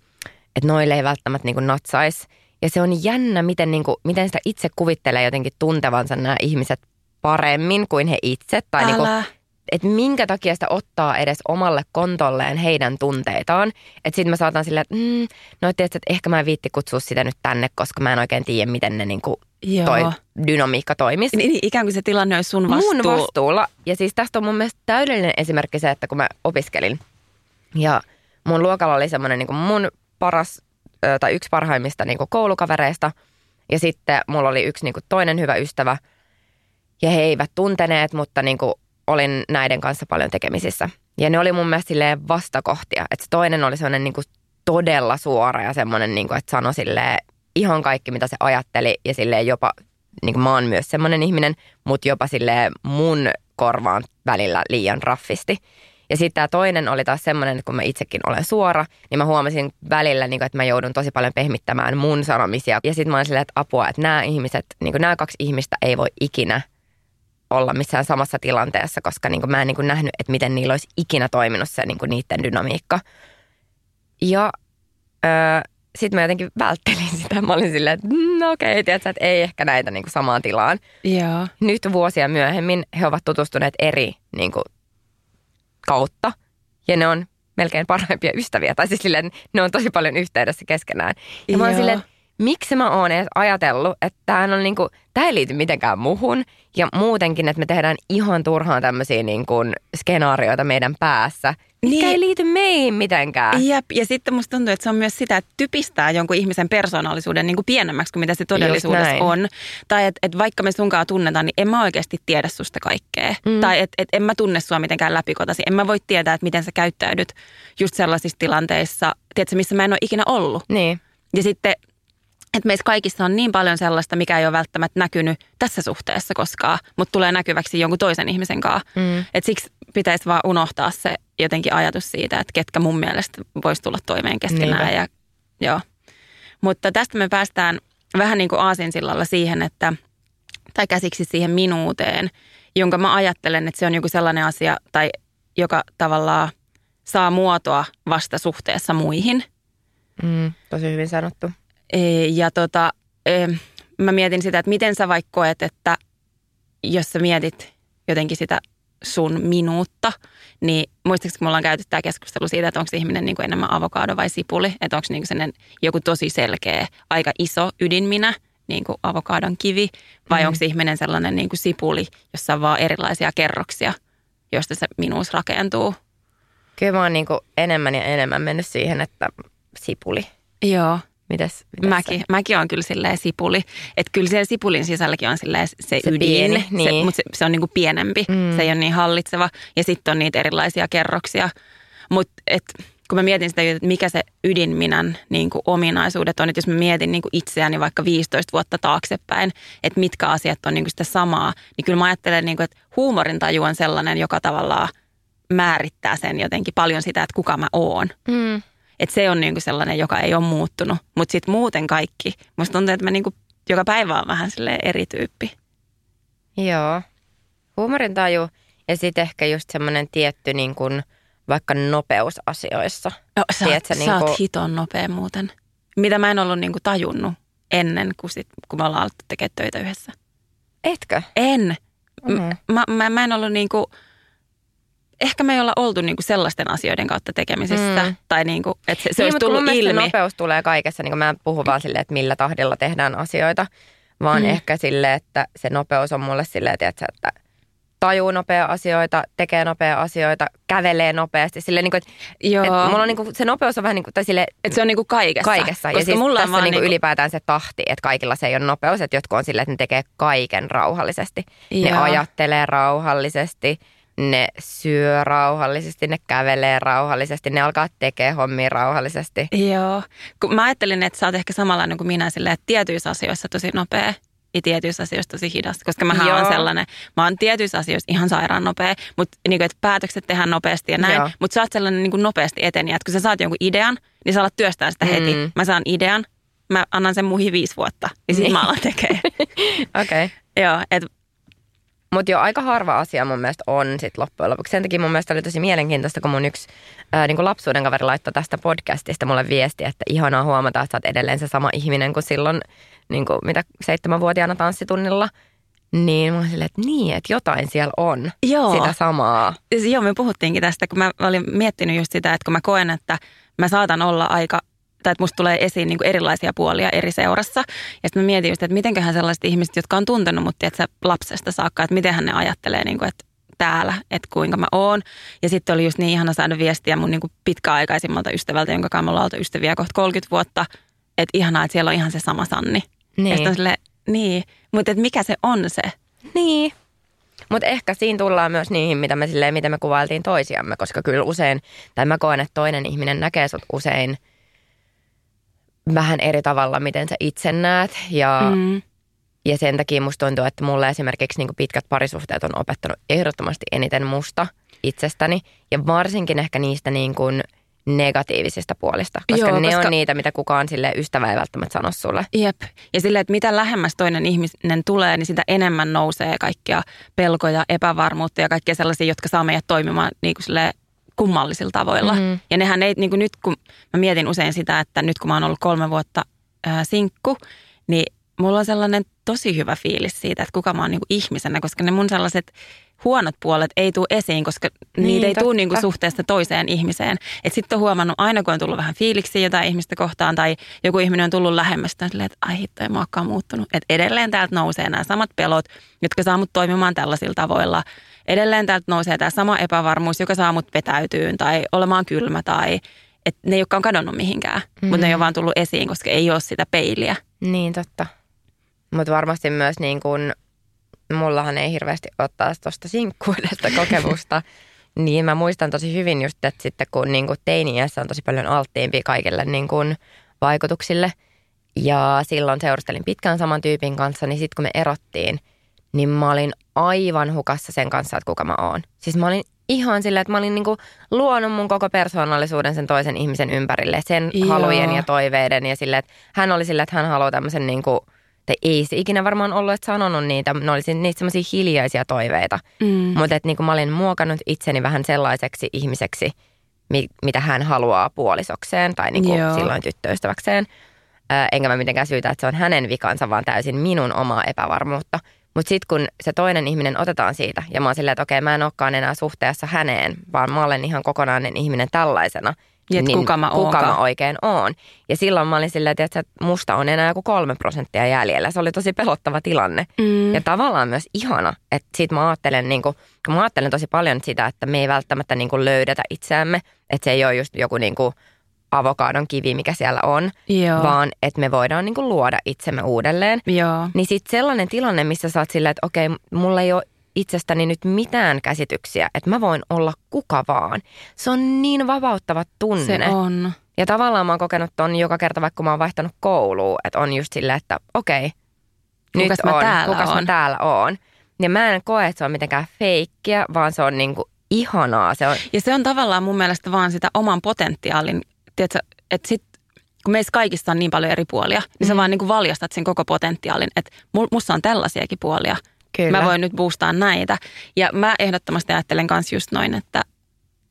että noille ei välttämättä niin natsaisi. Ja se on jännä, miten, niin kuin, miten sitä itse kuvittelee jotenkin tuntevansa nämä ihmiset paremmin kuin he itse. Tai niin kuin, Älä. Että minkä takia sitä ottaa edes omalle kontolleen heidän tunteitaan. Että sitten mä saatan silleen, että mm, no et tiedätkö, että ehkä mä en viitti kutsua sitä nyt tänne, koska mä en oikein tiedä, miten ne niinku Joo. toi dynamiikka toimisi. Niin, niin, ikään kuin se tilanne olisi sun vastuu. Mun vastuulla. Ja siis tästä on mun mielestä täydellinen esimerkki se, että kun mä opiskelin ja mun luokalla oli semmoinen niin mun paras tai yksi parhaimmista niin koulukavereista ja sitten mulla oli yksi niin toinen hyvä ystävä ja he eivät tunteneet, mutta niin olin näiden kanssa paljon tekemisissä. Ja ne oli mun mielestä silleen vastakohtia. Että se toinen oli semmoinen niin todella suora ja semmoinen, niin kuin, että sanoi silleen ihan kaikki, mitä se ajatteli ja silleen jopa, niin kuin mä oon myös semmoinen ihminen, mutta jopa silleen mun korvaan välillä liian raffisti. Ja sitten tämä toinen oli taas semmoinen, että kun mä itsekin olen suora, niin mä huomasin välillä, niin kuin, että mä joudun tosi paljon pehmittämään mun sanomisia. Ja sitten mä olin silleen, että apua, että nämä ihmiset, niin kuin nämä kaksi ihmistä ei voi ikinä olla missään samassa tilanteessa, koska niin kuin mä en niin kuin nähnyt, että miten niillä olisi ikinä toiminut se niin kuin niiden dynamiikka. Ja öö, sitten mä jotenkin välttelin sitä. Mä olin silleen, että no okei, tiedätkö, että ei ehkä näitä niin kuin samaan tilaan. Joo. Nyt vuosia myöhemmin he ovat tutustuneet eri niin kuin, kautta. Ja ne on melkein parhaimpia ystäviä. Tai siis silleen, ne on tosi paljon yhteydessä keskenään. Ja mä oon Joo. silleen, että miksi mä oon edes ajatellut, että tämä on niinku, tää ei liity mitenkään muhun. Ja muutenkin, että me tehdään ihan turhaan tämmöisiä niinku skenaarioita meidän päässä. Niin. ei liity meihin mitenkään. Jep, ja sitten musta tuntuu, että se on myös sitä, että typistää jonkun ihmisen persoonallisuuden niin kuin pienemmäksi kuin mitä se todellisuudessa on. Tai että et vaikka me sunkaan tunnetaan, niin en mä oikeasti tiedä susta kaikkea. Mm. Tai että et en mä tunne sua mitenkään läpikotasi. En mä voi tietää, että miten sä käyttäydyt just sellaisissa tilanteissa, tiedätkö, missä mä en ole ikinä ollut. Niin. Ja sitten, että meissä kaikissa on niin paljon sellaista, mikä ei ole välttämättä näkynyt tässä suhteessa koskaan, mutta tulee näkyväksi jonkun toisen ihmisen kanssa. Mm. Et siksi pitäisi vaan unohtaa se jotenkin ajatus siitä, että ketkä mun mielestä voisi tulla toimeen keskenään. Niinpä. Ja, joo. Mutta tästä me päästään vähän niin kuin aasinsillalla siihen, että, tai käsiksi siihen minuuteen, jonka mä ajattelen, että se on joku sellainen asia, tai joka tavallaan saa muotoa vasta suhteessa muihin – Mm, tosi hyvin sanottu. Ja tota, mä mietin sitä, että miten sä vaikka koet, että jos sä mietit jotenkin sitä sun minuutta, niin muistaakseni kun me ollaan käyty tämä keskustelu siitä, että onko ihminen niin kuin enemmän avokado vai sipuli, että onko niin kuin joku tosi selkeä, aika iso ydinminä, niin kuin avokadon kivi, vai mm. onko se ihminen sellainen niin kuin sipuli, jossa on vaan erilaisia kerroksia, joista se minuus rakentuu. Kyllä mä oon niinku enemmän ja enemmän mennyt siihen, että sipuli. Joo. Mites, mites Mäkin, sä? mäkin on kyllä silleen sipuli. Että kyllä siellä sipulin sisälläkin on silleen se, Se ydin, pieni, se, niin. mutta se, se on niinku pienempi. Mm. Se ei ole niin hallitseva. Ja sitten on niitä erilaisia kerroksia. Mutta kun mä mietin sitä, että mikä se ydinminän niinku ominaisuudet on, että jos mä mietin niinku itseäni vaikka 15 vuotta taaksepäin, että mitkä asiat on niinku sitä samaa, niin kyllä mä ajattelen, niinku, että huumorintaju on sellainen, joka tavallaan määrittää sen jotenkin paljon sitä, että kuka mä oon. Mm. Että se on niinku sellainen, joka ei ole muuttunut. Mutta sitten muuten kaikki. Musta tuntuu, että mä niinku joka päivä on vähän silleen eri tyyppi. Joo. Huumorintaju ja sitten ehkä just semmoinen tietty niin kuin, vaikka nopeus asioissa. No, sä, Tiedätkö, oot, niinku- sä oot hiton nopea muuten. Mitä mä en ollut niinku tajunnut ennen, kun, sit, kun me ollaan alettu tekemään töitä yhdessä. Etkö? En. Mhm. M- mä, mä, mä en ollut niinku, ehkä me ei olla oltu niinku sellaisten asioiden kautta tekemisissä. Mm. Tai niinku, että se, se niin, olisi tullut ilmi. nopeus tulee kaikessa, niin mä en puhu vaan silleen, että millä tahdilla tehdään asioita, vaan mm. ehkä sille, että se nopeus on mulle silleen, tiedätkö, että tajuu nopea asioita, tekee nopea asioita, kävelee nopeasti. Sille niin kuin, että, Joo. että mulla on niin kuin, se nopeus on vähän niin kuin, tai sille, Et se on niinku kaikessa. kaikessa. Koska ja siis mulla on tässä vaan niin kuin niinku, ylipäätään se tahti, että kaikilla se ei ole nopeus, että jotkut on silleen, että ne tekee kaiken rauhallisesti. Ne Joo. ajattelee rauhallisesti, ne syö rauhallisesti, ne kävelee rauhallisesti, ne alkaa tekemään hommia rauhallisesti. Joo. Kun mä ajattelin, että sä oot ehkä samanlainen kuin minä silleen, että tietyissä asioissa tosi nopea ja tietyissä asioissa tosi hidas. Koska mä oon sellainen, mä oon tietyissä asioissa ihan sairaan nopea, mutta niin kuin, että päätökset tehdään nopeasti ja näin. Joo. Mutta sä oot sellainen niin kuin nopeasti eteniä, että kun sä saat jonkun idean, niin sä alat työstää sitä heti. Mm. Mä saan idean, mä annan sen muihin viisi vuotta ja sitten Niin. mä alan tekee. Okei. Okay. Joo, että Mutta jo aika harva asia mun mielestä on sit loppujen lopuksi. Sen takia mun mielestä oli tosi mielenkiintoista, kun mun yksi ää, niin lapsuuden kaveri laittoi tästä podcastista mulle viesti, että ihanaa huomata, että sä oot edelleen se sama ihminen kuin silloin, niin kuin mitä seitsemänvuotiaana tanssitunnilla. Niin mä olin silleen, että niin, että jotain siellä on Joo. sitä samaa. Joo, me puhuttiinkin tästä, kun mä olin miettinyt just sitä, että kun mä koen, että mä saatan olla aika, tai että musta tulee esiin niin kuin erilaisia puolia eri seurassa. Ja sitten mä mietin just, että mitenköhän sellaiset ihmiset, jotka on tuntenut mut, että lapsesta saakka, että miten ne ajattelee, niin kuin, että täällä, että kuinka mä oon. Ja sitten oli just niin ihana saada viestiä mun niin kuin pitkäaikaisimmalta ystävältä, jonka kanssa me ollaan oltu ystäviä kohta 30 vuotta. Että ihanaa, että siellä on ihan se sama Sanni. Niin. Ja sitten on silleen, niin, mutta että mikä se on se? Niin. Mutta ehkä siinä tullaan myös niihin, mitä me, silleen, miten me kuvailtiin toisiamme, koska kyllä usein, tai mä koen, että toinen ihminen näkee sut usein vähän eri tavalla, miten sä itse näet. Ja, Mm. ja sen takia musta tuntuu, että mulle esimerkiksi niin pitkät parisuhteet on opettanut ehdottomasti eniten musta itsestäni. Ja varsinkin ehkä niistä niin kuin negatiivisista puolista, koska Joo, ne koska- on niitä, mitä kukaan sille ystävä ei välttämättä sano sulle. Jep. Ja sille, että mitä lähemmäs toinen ihminen tulee, niin sitä enemmän nousee kaikkia pelkoja, epävarmuutta ja kaikkia sellaisia, jotka saa meidät toimimaan niin kuin silleen kummallisilla tavoilla. Mm. Ja nehän ei, niin kuin nyt kun mä mietin usein sitä, että nyt kun mä oon ollut kolme vuotta ää, sinkku, niin mulla on sellainen tosi hyvä fiilis siitä, että kuka mä oon niin kuin ihmisenä, koska ne mun sellaiset huonot puolet ei tule esiin, koska niin, niitä ei tule niin kuin suhteesta toiseen ihmiseen. Että sitten on huomannut aina, kun on tullut vähän fiiliksiä jotain ihmistä kohtaan tai joku ihminen on tullut lähemmästä, silleen, että ai hitto, mä olekaan muuttunut. Että edelleen täältä nousee nämä samat pelot, jotka saa mut toimimaan tällaisilla tavoilla. Edelleen täältä nousee tämä sama epävarmuus, joka saa mut vetäytyyn tai olemaan kylmä tai että ne ei olekaan kadonnut mihinkään, mm. mutta ne ei ole vaan tullut esiin, koska ei ole sitä peiliä. Niin totta. Mutta varmasti myös niin kuin, mullahan ei hirveästi ole taas tuosta sinkkuudesta kokemusta. niin mä muistan tosi hyvin just, että sitten kun niin kuin teini-iässä on tosi paljon alttiimpi kaikille niin kuin vaikutuksille. Ja silloin seurustelin pitkään saman tyypin kanssa, niin sitten kun me erottiin, niin mä olin aivan hukassa sen kanssa, että kuka mä oon. Siis mä olin ihan silleen, että mä olin niinku luonut mun koko persoonallisuuden sen toisen ihmisen ympärille. Sen Joo. halujen ja toiveiden ja silleen, että hän oli silleen, että hän haluaa tämmöisen niinku, tai ei se ikinä varmaan ollut, että sanonut niitä, ne oli niitä semmoisia hiljaisia toiveita. Mm. Mutta että niinku mä olin muokannut itseni vähän sellaiseksi ihmiseksi, mi- mitä hän haluaa puolisokseen tai niinku Joo. silloin tyttöystäväkseen. Ää, enkä mä mitenkään syytä, että se on hänen vikansa, vaan täysin minun omaa epävarmuutta. Mutta sitten kun se toinen ihminen otetaan siitä ja mä oon silleen, että okei mä en olekaan enää suhteessa häneen, vaan mä olen ihan kokonainen ihminen tällaisena. Ja et kuka mä kuka mä oikein oon. Ja silloin mä olin silleen, että musta on enää joku kolme prosenttia jäljellä. Se oli tosi pelottava tilanne. Mm. Ja tavallaan myös ihana, että sit mä ajattelen, niin kuin, mä ajattelen tosi paljon sitä, että me ei välttämättä niin löydetä itseämme. Että se ei ole just joku niin kuin avokadon kivi, mikä siellä on, Joo. vaan että me voidaan niin kuin luoda itsemme uudelleen. Joo. Niin sitten sellainen tilanne, missä sä oot silleen, että okei, mulla ei ole itsestäni nyt mitään käsityksiä, että mä voin olla kuka vaan. Se on niin vapauttava tunne. Se on. Ja tavallaan mä oon kokenut ton joka kerta, vaikka mä oon vaihtanut kouluun, että on just silleen, että okei, nyt Kukas mä on, täällä kukas oon. mä täällä oon. Ja mä en koe, että se on mitenkään feikkiä, vaan se on niinku ihanaa. Se on, Ja se on tavallaan mun mielestä vaan sitä oman potentiaalin, tiedätkö, että sit, kun meissä kaikissa on niin paljon eri puolia, niin Mm. sä vaan niin kuin valjastat sen koko potentiaalin, että mul, musta on tällaisiakin puolia. Kyllä. Mä voin nyt boostaa näitä. Ja mä ehdottomasti ajattelen myös just noin, että,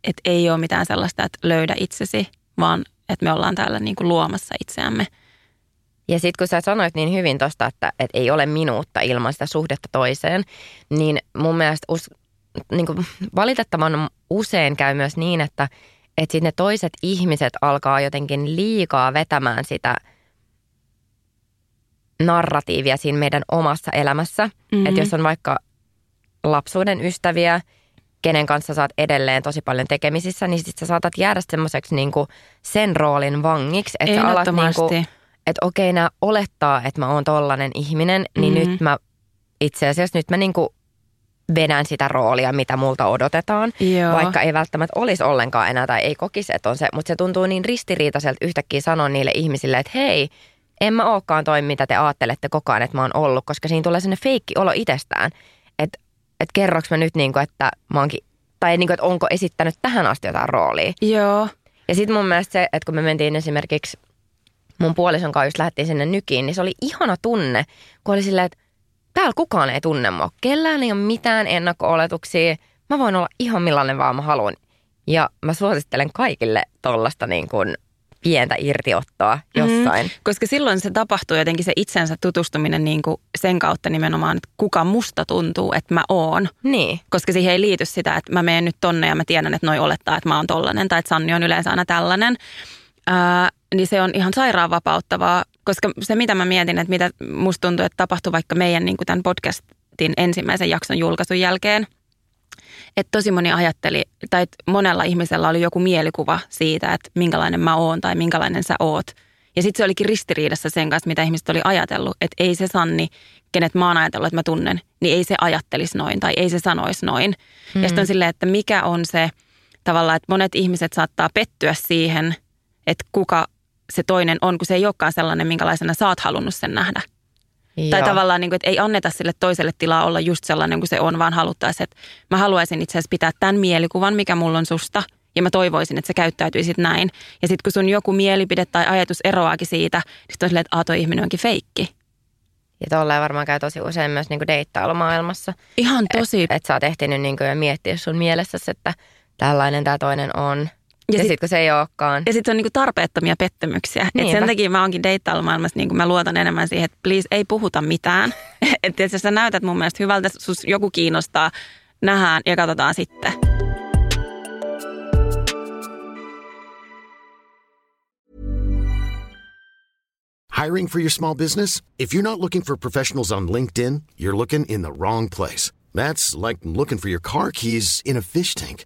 että ei ole mitään sellaista, että löydä itsesi, vaan että me ollaan täällä niin kuin luomassa itseämme. Ja sitten kun sä sanoit niin hyvin tosta, että, että ei ole minuutta ilman sitä suhdetta toiseen, niin mun mielestä us, niin kuin valitettavan usein käy myös niin, että, että sit ne toiset ihmiset alkaa jotenkin liikaa vetämään sitä narratiivia siinä meidän omassa elämässä. Mm-hmm. Että jos on vaikka lapsuuden ystäviä, kenen kanssa saat edelleen tosi paljon tekemisissä, niin sit sä saatat jäädä semmoiseksi niinku sen roolin vangiksi. Että sä alat niinku, että okei, nämä olettaa, että mä oon tollanen ihminen, niin mm-hmm. nyt mä itse asiassa nyt mä niinku vedän sitä roolia, mitä multa odotetaan, Joo. vaikka ei välttämättä olisi ollenkaan enää tai ei kokisi, että on se, mutta se tuntuu niin ristiriitaiselta yhtäkkiä sanoa niille ihmisille, että hei, en mä olekaan toi, mitä te ajattelette koko ajan, että mä oon ollut, koska siinä tulee sellainen feikki olo itsestään, että, että kerroks mä nyt niin kuin, että mä oonkin, tai niin kuin, että onko esittänyt tähän asti jotain roolia. Joo. Ja sitten mun mielestä se, että kun me mentiin esimerkiksi mun puolison kanssa just lähdettiin sinne nykiin, niin se oli ihana tunne, kun oli silleen, että täällä kukaan ei tunne mua. Kellään ei ole mitään ennakko-oletuksia. Mä voin olla ihan millainen vaan mä haluan. Ja mä suosittelen kaikille tollasta niin kuin pientä irtiottoa mhm. jossain. Mm, koska silloin se tapahtuu jotenkin se itsensä tutustuminen niin kuin sen kautta nimenomaan, että kuka musta tuntuu, että mä oon. Niin. Koska siihen ei liity sitä, että mä menen nyt tonne ja mä tiedän, että noi olettaa, että mä oon tollanen tai että Sanni on yleensä aina tällainen. Ää, niin se on ihan sairaan vapauttavaa, koska se mitä mä mietin, että mitä musta tuntuu, että tapahtui vaikka meidän niin kuin tämän podcastin ensimmäisen jakson julkaisun jälkeen, että tosi moni ajatteli, tai että monella ihmisellä oli joku mielikuva siitä, että minkälainen mä oon tai minkälainen sä oot. Ja sitten se olikin ristiriidassa sen kanssa, mitä ihmiset oli ajatellut, että ei se Sanni, kenet mä oon ajatellut, että mä tunnen, niin ei se ajattelisi noin tai ei se sanoisi noin. Mm. Ja sitten on silleen, että mikä on se tavallaan, että monet ihmiset saattaa pettyä siihen, että kuka se toinen on, kun se ei olekaan sellainen, minkälaisena sä oot halunnut sen nähdä. Joo. Tai tavallaan, niin kuin, että ei anneta sille toiselle tilaa olla just sellainen kuin se on, vaan haluttaisiin, että mä haluaisin itse asiassa pitää tämän mielikuvan, mikä mulla on susta, ja mä toivoisin, että se käyttäytyisit näin. Ja sitten kun sun joku mielipide tai ajatus eroaakin siitä, niin sitten on silleen, että toi ihminen onkin feikki. Ja tolleen varmaan käy tosi usein myös niin deittailumaailmassa. Ihan tosi. Että et sä oot ehtinyt niin jo miettiä sun mielessä, että tällainen tämä toinen on. Ja, ja sitten sit, kun se ei olekaan. Ja sitten on niinku tarpeettomia pettymyksiä. Et sen takia mä oonkin deittailumaailmassa, niin mä luotan enemmän siihen, että please ei puhuta mitään. että jos sä näytät mun mielestä hyvältä, sus joku kiinnostaa, nähdään ja katsotaan sitten. Hiring for your small business? If you're not looking for professionals on LinkedIn, you're looking in the wrong place. That's like looking for your car keys in a fish tank.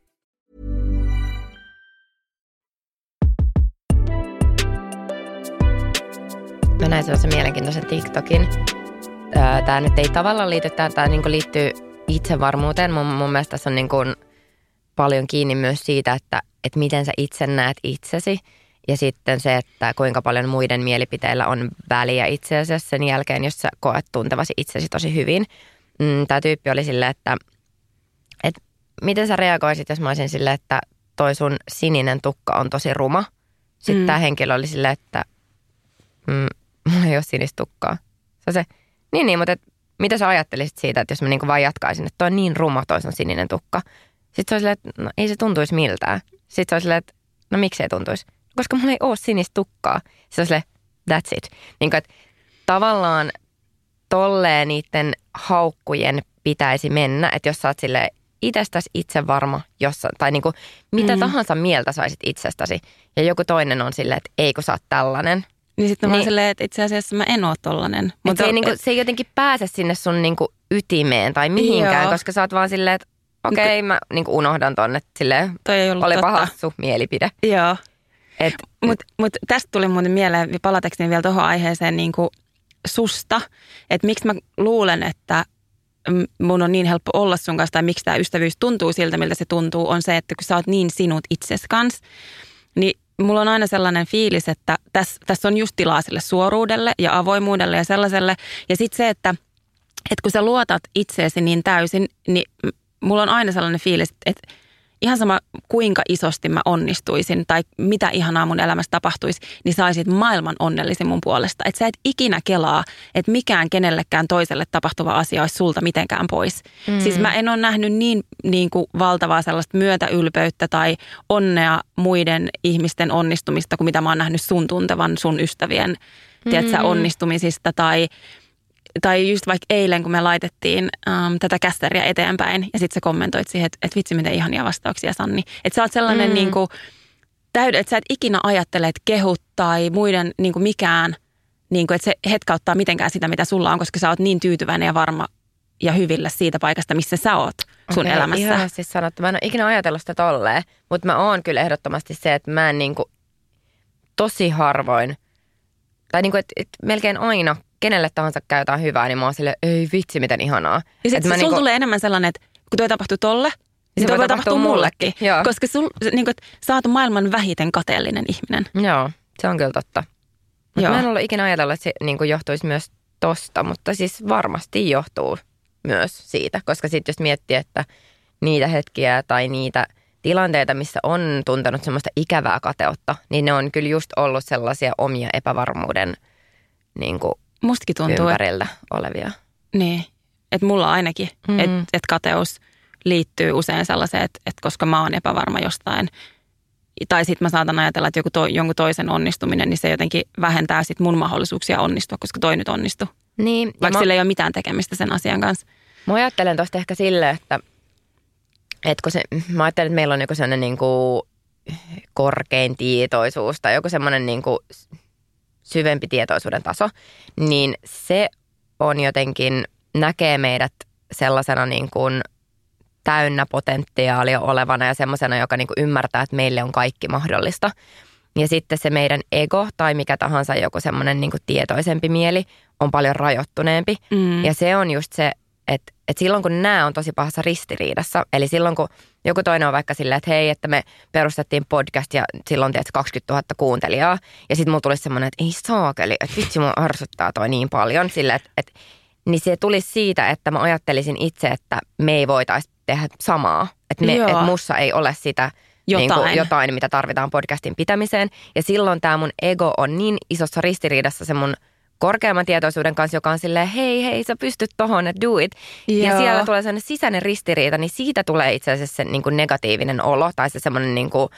Mä näin sellaisen mielenkiintoisen TikTokin. Tämä nyt ei tavallaan liity, tämä niin liittyy itsevarmuuteen. Mun, mun mielestä tässä on niin kuin paljon kiinni myös siitä, että, että miten sä itse näet itsesi. Ja sitten se, että kuinka paljon muiden mielipiteillä on väliä itse asiassa sen jälkeen, jos sä koet tuntevasi itsesi tosi hyvin. Mm, Tämä tyyppi oli silleen, että, että miten sä reagoisit, jos mä olisin silleen, että toi sun sininen tukka on tosi ruma. Sitten mm. tämä henkilö oli silleen, että mm, mulla ei ole sinistä tukkaa. Se on se, niin niin, mutta et, mitä sä ajattelisit siitä, että jos mä niinku vaan jatkaisin, että toi on niin ruma toi sun sininen tukka. Sitten se on silleen, että no, ei se tuntuisi miltään. Sitten se on silleen, että no miksi ei tuntuisi? Koska mulla ei ole sinistä tukkaa. Se on silleen, that's it. Niin kuin, että tavallaan tolleen niiden haukkujen pitäisi mennä, että jos sä oot sille itsestäsi itse varma, jossa, tai niinku mitä mm. tahansa mieltä saisit itsestäsi, ja joku toinen on silleen, että eikö sä oot tällainen, niin sitten niin, vaan silleen, että itse asiassa mä en oo tollanen. Mutta se, ei, niinku, se ei jotenkin pääse sinne sun niinku ytimeen tai mihinkään, joo. koska sä oot vaan silleen, että okei, okay, mä niinku unohdan tonne, että silleen, Toi ei ollut olipa totta. hassu mielipide. Joo. Mutta mut tästä tuli muuten mieleen, palatakseni vielä tuohon aiheeseen niin kuin susta, että miksi mä luulen, että mun on niin helppo olla sun kanssa, tai miksi tämä ystävyys tuntuu siltä, miltä se tuntuu, on se, että kun sä oot niin sinut itses kanssa, niin mulla on aina sellainen fiilis, että tässä, tässä on just tilaa sille suoruudelle ja avoimuudelle ja sellaiselle. Ja sitten se, että, että kun sä luotat itseesi niin täysin, niin mulla on aina sellainen fiilis, että ihan sama kuinka isosti mä onnistuisin tai mitä ihanaa mun elämässä tapahtuisi, niin saisit maailman onnellisin mun puolesta. Että sä et ikinä kelaa, että mikään kenellekään toiselle tapahtuva asia olisi sulta mitenkään pois. Mm. Siis mä en ole nähnyt niin, niin kuin valtavaa sellaista myötäylpeyttä tai onnea muiden ihmisten onnistumista kuin mitä mä oon nähnyt sun tuntevan sun ystävien mm. tiedätkö, onnistumisista tai tai just vaikka eilen, kun me laitettiin um, tätä kästeriä eteenpäin ja sitten sä kommentoit siihen, että, että vitsi miten ihania vastauksia Sanni. Että sä oot sellainen mm. niin kuin, täyden, että sä et ikinä ajattele, että kehut tai muiden niin kuin mikään, niin kuin, että se hetkauttaa mitenkään sitä, mitä sulla on, koska sä oot niin tyytyväinen ja varma ja hyvillä siitä paikasta, missä sä oot sun okay, elämässä. Ihan siis sanottu. Mä en ole ikinä ajatellut sitä tolleen, mutta mä oon kyllä ehdottomasti se, että mä en niin kuin, tosi harvoin, tai niin kuin, että, että melkein aina kenelle tahansa käy jotain hyvää, niin mä oon sille, ei vitsi, miten ihanaa. Ja sitten sulla niinku... tulee enemmän sellainen, että kun toi tapahtuu tolle, niin se voi tapahtua mullekin. Joo. Koska sul, niin kuin, sä oot maailman vähiten kateellinen ihminen. Joo, se on kyllä totta. Mä en ollut ikinä ajatella, että se niin kuin johtuisi myös tosta, mutta siis varmasti johtuu myös siitä. Koska sitten jos miettii, että niitä hetkiä tai niitä tilanteita, missä on tuntenut semmoista ikävää kateutta, niin ne on kyllä just ollut sellaisia omia epävarmuuden niin kuin Mustakin tuntuu, ympärillä olevia. Niin, että mulla ainakin, mm. että et kateus liittyy usein sellaiseen, että et koska mä oon epävarma jostain, tai sitten mä saatan ajatella, että joku to, jonkun toisen onnistuminen, niin se jotenkin vähentää sit mun mahdollisuuksia onnistua, koska toi nyt onnistuu. Niin, Vaikka mä, sillä ei ole mitään tekemistä sen asian kanssa. Mä ajattelen tuosta ehkä silleen, että, että kun se, mä ajattelen, että meillä on joku sellainen niin kuin korkein tietoisuus tai joku semmoinen niin kuin syvempi tietoisuuden taso, niin se on jotenkin, näkee meidät sellaisena niin kuin täynnä potentiaalia olevana ja semmoisena, joka niin kuin ymmärtää, että meille on kaikki mahdollista. Ja sitten se meidän ego tai mikä tahansa joku semmoinen niin kuin tietoisempi mieli on paljon rajoittuneempi. Mm. Ja se on just se, että, että silloin kun nämä on tosi pahassa ristiriidassa, eli silloin kun joku toinen on vaikka silleen, että hei, että me perustettiin podcast ja silloin tiedät 20 000 kuuntelijaa. Ja sitten mulla tulisi semmoinen, että ei saakeli, että vitsi mua arsuttaa toi niin paljon. Sille, että, että, niin se tulisi siitä, että mä ajattelisin itse, että me ei voitaisi tehdä samaa. Että, me, että mussa ei ole sitä jotain. Niin kuin jotain, mitä tarvitaan podcastin pitämiseen. Ja silloin tämä mun ego on niin isossa ristiriidassa se mun – korkeamman tietoisuuden kanssa, joka on silleen, hei, hei, sä pystyt tohon, että do it. Joo. Ja siellä tulee sellainen sisäinen ristiriita, niin siitä tulee itse asiassa se niin kuin negatiivinen olo tai se semmoinen niin kuin,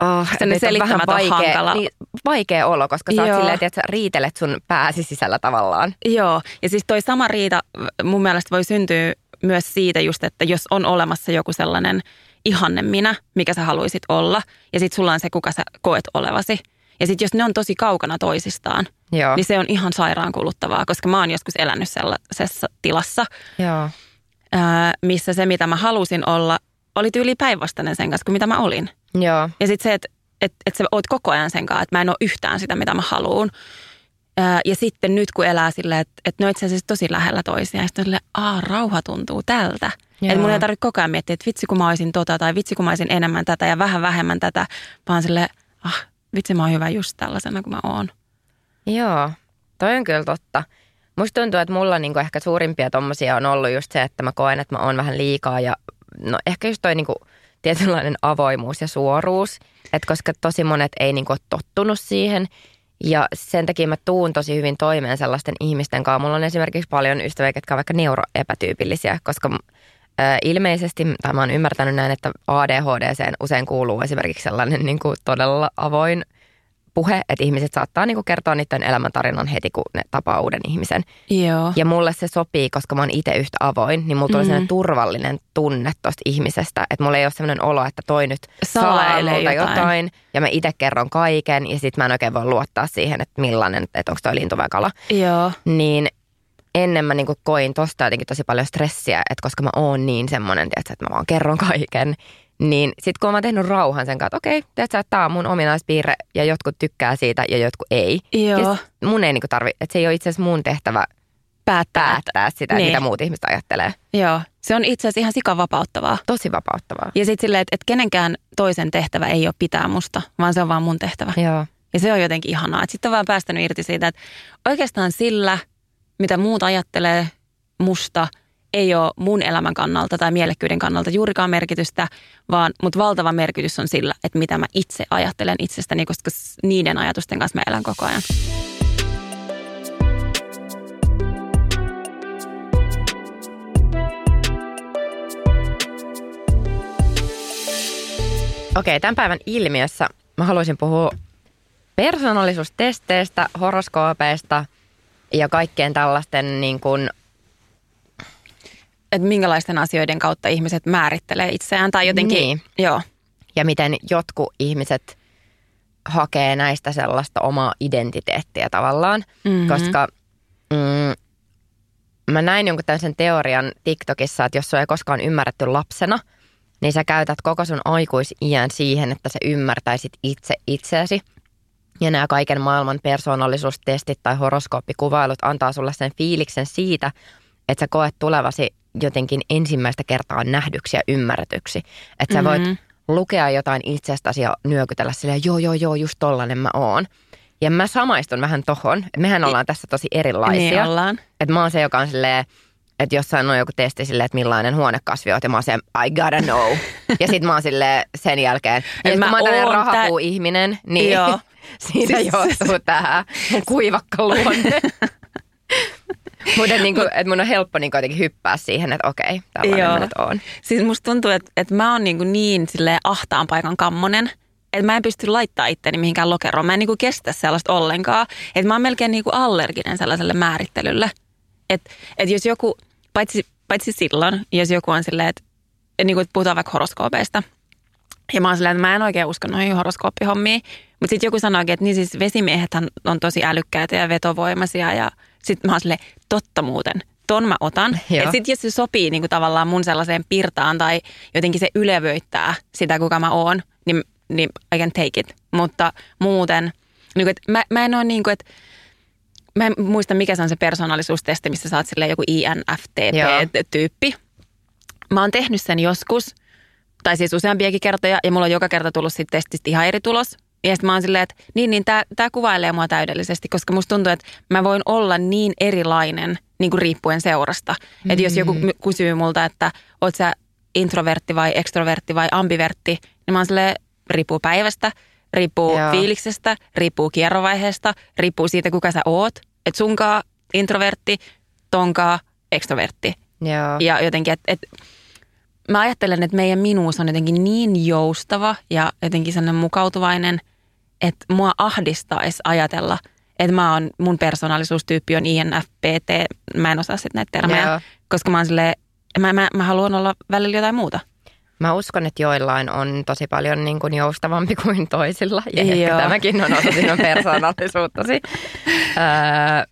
oh, se vähän vaikea, niin, vaikea olo, koska sä oot silleen, että sä riitelet sun pääsi sisällä tavallaan. Joo, ja siis toi sama riita mun mielestä voi syntyä myös siitä just, että jos on olemassa joku sellainen ihanne minä, mikä sä haluaisit olla, ja sitten sulla on se, kuka sä koet olevasi – ja sitten jos ne on tosi kaukana toisistaan, Joo. niin se on ihan sairaankuluttavaa, koska mä oon joskus elänyt sellaisessa tilassa, Joo. Ää, missä se, mitä mä halusin olla, oli tyyli päinvastainen sen kanssa kuin mitä mä olin. Joo. Ja sitten se, että et, et sä oot koko ajan sen kanssa, että mä en ole yhtään sitä, mitä mä haluan. Ja sitten nyt kun elää silleen, että, että ne on itse asiassa tosi lähellä toisiaan, ja sitten on silleen, aa, rauha tuntuu tältä. Että mun ei tarvitse koko ajan miettiä, että vitsi kun mä olisin tota, tai vitsi kun mä olisin enemmän tätä ja vähän vähemmän tätä, vaan silleen, ah, vitsi mä oon hyvä just tällaisena kuin mä oon. Joo, toi on kyllä totta. Musta tuntuu, että mulla niinku ehkä suurimpia tommosia on ollut just se, että mä koen, että mä oon vähän liikaa ja no ehkä just toi niinku tietynlainen avoimuus ja suoruus. Että koska tosi monet ei niinku ole tottunut siihen ja sen takia mä tuun tosi hyvin toimeen sellaisten ihmisten kanssa. Mulla on esimerkiksi paljon ystäviä, jotka ovat vaikka neuroepätyypillisiä, koska ilmeisesti, tai mä oon ymmärtänyt näin, että ADHD usein kuuluu esimerkiksi sellainen niin kuin todella avoin puhe, että ihmiset saattaa niinku kertoa niiden elämäntarinan heti, kun ne tapaa uuden ihmisen. Joo. Ja mulle se sopii, koska mä oon itse yhtä avoin, niin mulla tulee Mhm. sellainen turvallinen tunne tosta ihmisestä. Että mulla ei ole sellainen olo, että toi nyt Salailee multa jotain. jotain. ja mä itse kerron kaiken ja sit mä en oikein voi luottaa siihen, että millainen, että onko toi lintu vai kala. Joo. Niin ennen mä niinku koin tosta jotenkin tosi paljon stressiä, että koska mä oon niin semmoinen, tiedätkö, että mä vaan kerron kaiken. Niin sit kun mä oon tehnyt rauhan sen kanssa, että okei, tiedätkö, että tää on mun ominaispiirre ja jotkut tykkää siitä ja jotkut ei. Joo. Ja mun ei niinku tarvi, että se ei ole itse asiassa mun tehtävä Päättää. päättää sitä, Niin. mitä muut ihmiset ajattelee. Joo. Se on itse asiassa ihan sikavapauttavaa. Tosi vapauttavaa. Ja sitten silleen, että, että kenenkään toisen tehtävä ei ole pitää musta, vaan se on vaan mun tehtävä. Joo. Ja se on jotenkin ihanaa. Että sitten on vaan päästänyt irti siitä, että oikeastaan sillä, mitä muut ajattelee musta, ei ole mun elämän kannalta tai mielekkyyden kannalta juurikaan merkitystä, vaan mutta valtava merkitys on sillä, että mitä mä itse ajattelen itsestäni, koska niiden ajatusten kanssa mä elän koko ajan. Okei, tämän päivän ilmiössä mä haluaisin puhua persoonallisuustesteistä, horoskoopeista ja kaikkien tällaisten niin kuin, Että minkälaisten asioiden kautta ihmiset määrittelee itseään tai jotenkin, Niin. joo, ja miten jotkut ihmiset hakee näistä sellaista omaa identiteettiä tavallaan, Mhm. koska mm, mä näin jonkun tämmöisen teorian TikTokissa, että jos sua ei koskaan ymmärretty lapsena, niin sä käytät koko sun aikuisiän siihen, että sä ymmärtäisit itse itseäsi. Ja nämä kaiken maailman persoonallisuustestit tai horoskooppikuvailut antaa sulle sen fiiliksen siitä, että sä koet tulevasi jotenkin ensimmäistä kertaa nähdyksi ja ymmärretyksi. Että sä voit Mhm. lukea jotain itsestäsi ja nyökytellä silleen, joo, joo, joo, just tollanen mä oon. Ja mä samaistun vähän tohon. Mehän ollaan tässä tosi erilaisia. niin ollaan. Että mä oon se, joka on silleen, että jossain on joku testi silleen, että millainen huonekasvi oot, ja mä oon se, I gotta know. ja sit mä oon silleen sen jälkeen, ja mä mä oon tällainen rahapuu-ihminen, niin Joo. siitä Siis- johtuu tähän mun kuivakka luonne. Mutta niin kuin, että mun on helppo niin jotenkin hyppää siihen, että okei, tällainen Joo. mä nyt oon. Siis musta tuntuu, että, että mä oon niin, niin silleen ahtaan paikan kammonen, että mä en pysty laittaa itteni mihinkään lokeroon. Mä en niin kuin kestä sellaista ollenkaan. Että mä oon melkein niin kuin allerginen sellaiselle määrittelylle. Että että jos joku, paitsi, paitsi silloin, jos joku on silleen, että, että, niin kuin, että puhutaan vaikka horoskoopeista. Ja mä oon silleen, että mä en oikein usko noihin horoskooppihommiin. Mutta sitten joku sanookin, että niin siis vesimiehethän on tosi älykkäitä ja vetovoimaisia. Ja sitten mä oon silleen, totta muuten, ton mä otan. Joo. Ja sitten jos se sopii niin kuin tavallaan mun sellaiseen pirtaan tai jotenkin se ylevöittää sitä, kuka mä oon, niin, niin I can take it. Mutta muuten, niin kuin, että mä, mä en ole niin kuin, että mä en muista mikä se on se persoonallisuustesti, missä sä oot joku. INFTP-tyyppi. Mä oon tehnyt sen joskus, tai siis useampiakin kertoja, ja mulla on joka kerta tullut siitä testistä ihan eri tulos. Ja sitten mä oon silleen, että niin, niin tää, tää kuvailee mua täydellisesti, koska musta tuntuu, että mä voin olla niin erilainen niin kuin riippuen seurasta. Mm. Että jos joku my- kysyy multa, että oot sä introvertti vai ekstrovertti vai ambivertti, niin mä oon silleen, riippuu päivästä, riippuu Joo. fiiliksestä, riippuu kierrovaiheesta, riippuu siitä, kuka sä oot. Että sunkaa introvertti, tonkaa ekstrovertti. Joo. Ja jotenkin, että et, mä ajattelen, että meidän minuus on jotenkin niin joustava ja jotenkin sellainen mukautuvainen, että mua ahdistaisi ajatella, että mä oon, mun persoonallisuustyyppi on INFPT, mä en osaa sitten näitä termejä, Joo. koska mä oon silleen, mä, mä, mä haluan olla välillä jotain muuta. Mä uskon, että joillain on tosi paljon niin kuin joustavampi kuin toisilla. Ja ehkä Joo. tämäkin on osa sinun persoonallisuuttasi. öö,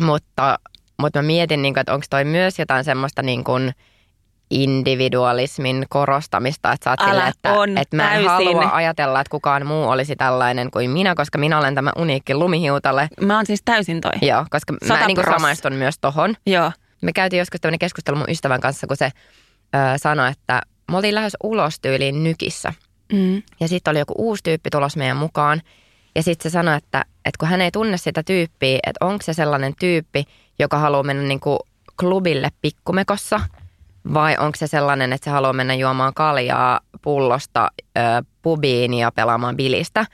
mutta, mutta mä mietin, niin kuin, että onko toi myös jotain semmoista niin kuin individualismin korostamista. Että sä oot Älä, että, on, että mä en täysin. halua ajatella, että kukaan muu olisi tällainen kuin minä, koska minä olen tämä uniikki lumihiutale. Mä oon siis täysin toi. Joo, koska mä Sata niin kuin pros. samaistun myös tohon. Joo. Me käytiin joskus tämmöinen keskustelu mun ystävän kanssa, kun se ö, sanoi, että me oltiin lähes ulos tyyliin nykissä. Mm. Ja sitten oli joku uusi tyyppi tulos meidän mukaan. Ja sitten se sanoi, että, että kun hän ei tunne sitä tyyppiä, että onko se sellainen tyyppi, joka haluaa mennä niinku klubille pikkumekossa, vai onko se sellainen, että se haluaa mennä juomaan kaljaa pullosta ö, pubiin ja pelaamaan bilistä.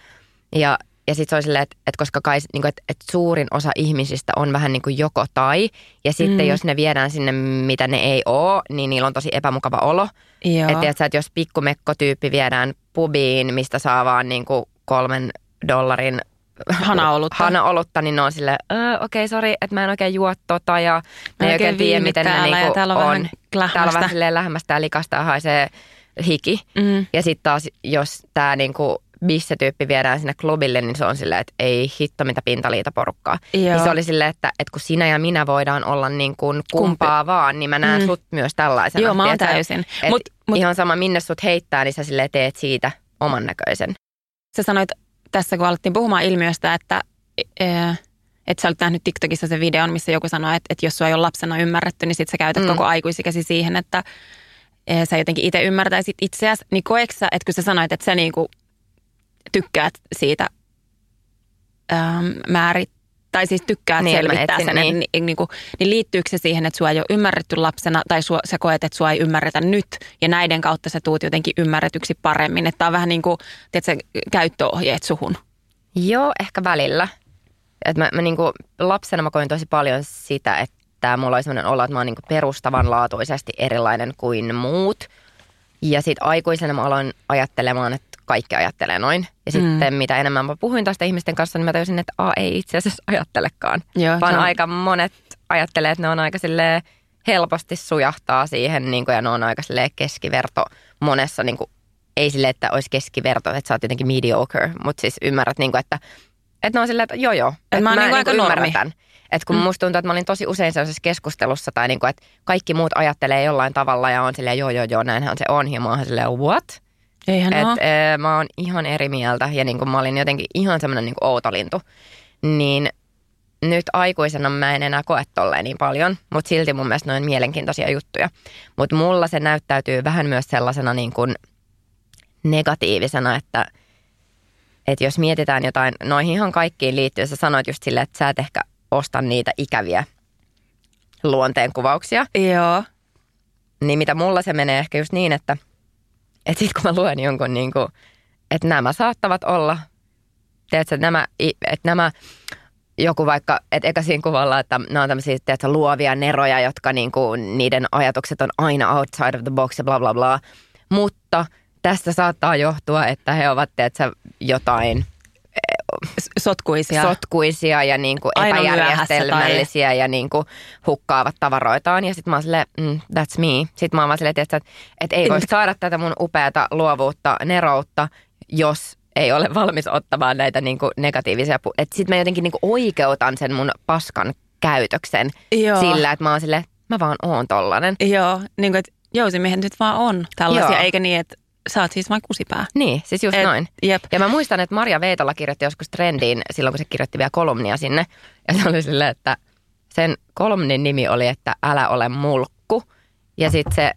Ja, ja sitten se oli silleen, että, että koska kai, niin kuin, että, että suurin osa ihmisistä on vähän niin kuin joko tai, ja sitten Mm. jos ne viedään sinne, mitä ne ei ole, niin niillä on tosi epämukava olo. Joo. Että tiedätkö, että jos pikkumekkotyyppi viedään pubiin, mistä saa vaan niin kuin kolmen dollarin Hana-olutta. hana-olutta, niin ne on silleen, "Ö, okei, okay, sori, että mä en oikein juo tota ja Mä ne ei oikein tiedä, miten ne täällä ja niinku täällä on on. Täällä on vähän silleen lähmästä ja likasta ja haisee hiki. Mm. Ja sitten taas, jos tämä niinku bisse-tyyppi viedään sinne klubille, niin se on silleen, että ei hitto mitä pintaliita porukkaa. Joo. Niin se oli silleen, että, että kun sinä ja minä voidaan olla niin kuin kumpaa vaan, niin mä näen Mm. sut myös tällaisena. Joo, mä oon täysin. Mut- mut- ihan sama, minne sut heittää, niin sä silleen teet siitä oman näköisen. Sä sanoit tässä, kun alettiin puhumaan ilmiöstä, että, eh, että sä olet nähnyt TikTokissa sen videon, missä joku sanoi, että, että jos sua ei ole lapsena ymmärretty, niin sit sä käytät Mm. koko aikuisikäsi siihen, että eh, sä jotenkin itse ymmärtäisit itseäsi. Niin koeks sä, että kun sä sanoit, että sä niinku tykkäät siitä ähm, määrit, tai siis tykkäät Niin, niin, selvittää etsin, sen, niin. niin. Niin, niin, kuin, niin liittyykö se siihen, että sua ei ole ymmärretty lapsena, tai sua, sä koet, että sua ei ymmärretä nyt, ja näiden kautta sä tuut jotenkin ymmärretyksi paremmin. Että on vähän niin kuin, tiedätkö, käyttöohjeet suhun. Joo, ehkä välillä. Et mä, mä niinku, lapsena mä koin tosi paljon sitä, että mulla oli sellainen olo, että mä oon niinku perustavanlaatuisesti erilainen kuin muut. Ja sitten aikuisena mä aloin ajattelemaan, että kaikki ajattelee noin. Ja sitten mitä enemmän mä puhuin tästä ihmisten kanssa, niin mä tajusin, että A, ei itse asiassa ajattelekaan. Joo, vaan on- aika monet ajattelee, että ne on aika silleen helposti sujahtaa siihen niin kuin, ja ne on aika keskiverto monessa niin kuin, ei silleen, että olisi keskiverto, että sä oot jotenkin mediocre, mutta siis ymmärrät, niin kuin, että, että ne on silleen, että joo joo, että mä oon niinku aika ymmärrän tämän. Että kun mm. musta tuntuu, että mä olin tosi usein sellaisessa keskustelussa tai niin kuin, että kaikki muut ajattelee jollain tavalla ja on silleen joo joo joo, näinhän se on ja mä oon silleen what? Eihän Et, ole. ee, mä oon ihan eri mieltä ja niin kuin mä olin jotenkin ihan semmoinen niin outolintu. Niin nyt aikuisena mä en enää koe tolleen niin paljon, mutta silti mun mielestä ne on mielenkiintoisia juttuja. Mutta mulla se näyttäytyy vähän myös sellaisena niin kuin negatiivisena, että, että jos mietitään jotain, noihin ihan kaikkiin liittyy, sä sanoit just silleen, että sä et ehkä osta niitä ikäviä luonteenkuvauksia. Joo. Niin mitä mulla se menee ehkä just niin, että, että sit kun mä luen jonkun niin kuin, että nämä saattavat olla, tiedätkö, että nämä, että nämä joku vaikka, että eka siinä kuvalla, että nämä on tämmöisiä tiedätkö, luovia neroja, jotka niin kuin, niiden ajatukset on aina outside of the box ja bla bla bla. Mutta tästä saattaa johtua, että he ovat tiedätkö, jotain Sotkuisia. sotkuisia ja niin kuin epäjärjestelmällisiä ja niin kuin hukkaavat tavaroitaan. Ja sitten mä oon silleen, mm, that's me. Sitten mä oon vaan silleen, että, että, ei voi saada tätä mun upeata luovuutta, neroutta, jos ei ole valmis ottamaan näitä niin kuin negatiivisia. pu- sitten mä jotenkin niin kuin oikeutan sen mun paskan käytöksen Joo. sillä, että mä oon silleen, mä vaan oon tollanen. Joo, niin kuin, että jousimiehet nyt vaan on tällaisia, Joo. eikä niin, että sä oot siis vain kusipää. Niin, siis just Et- noin. Jep. Ja mä muistan, että Maria Veitola kirjoitti joskus trendiin silloin, kun se kirjoitti vielä kolumnia sinne. Ja se oli silleen, että sen kolumnin nimi oli, että älä ole mulkku. Ja sitten se,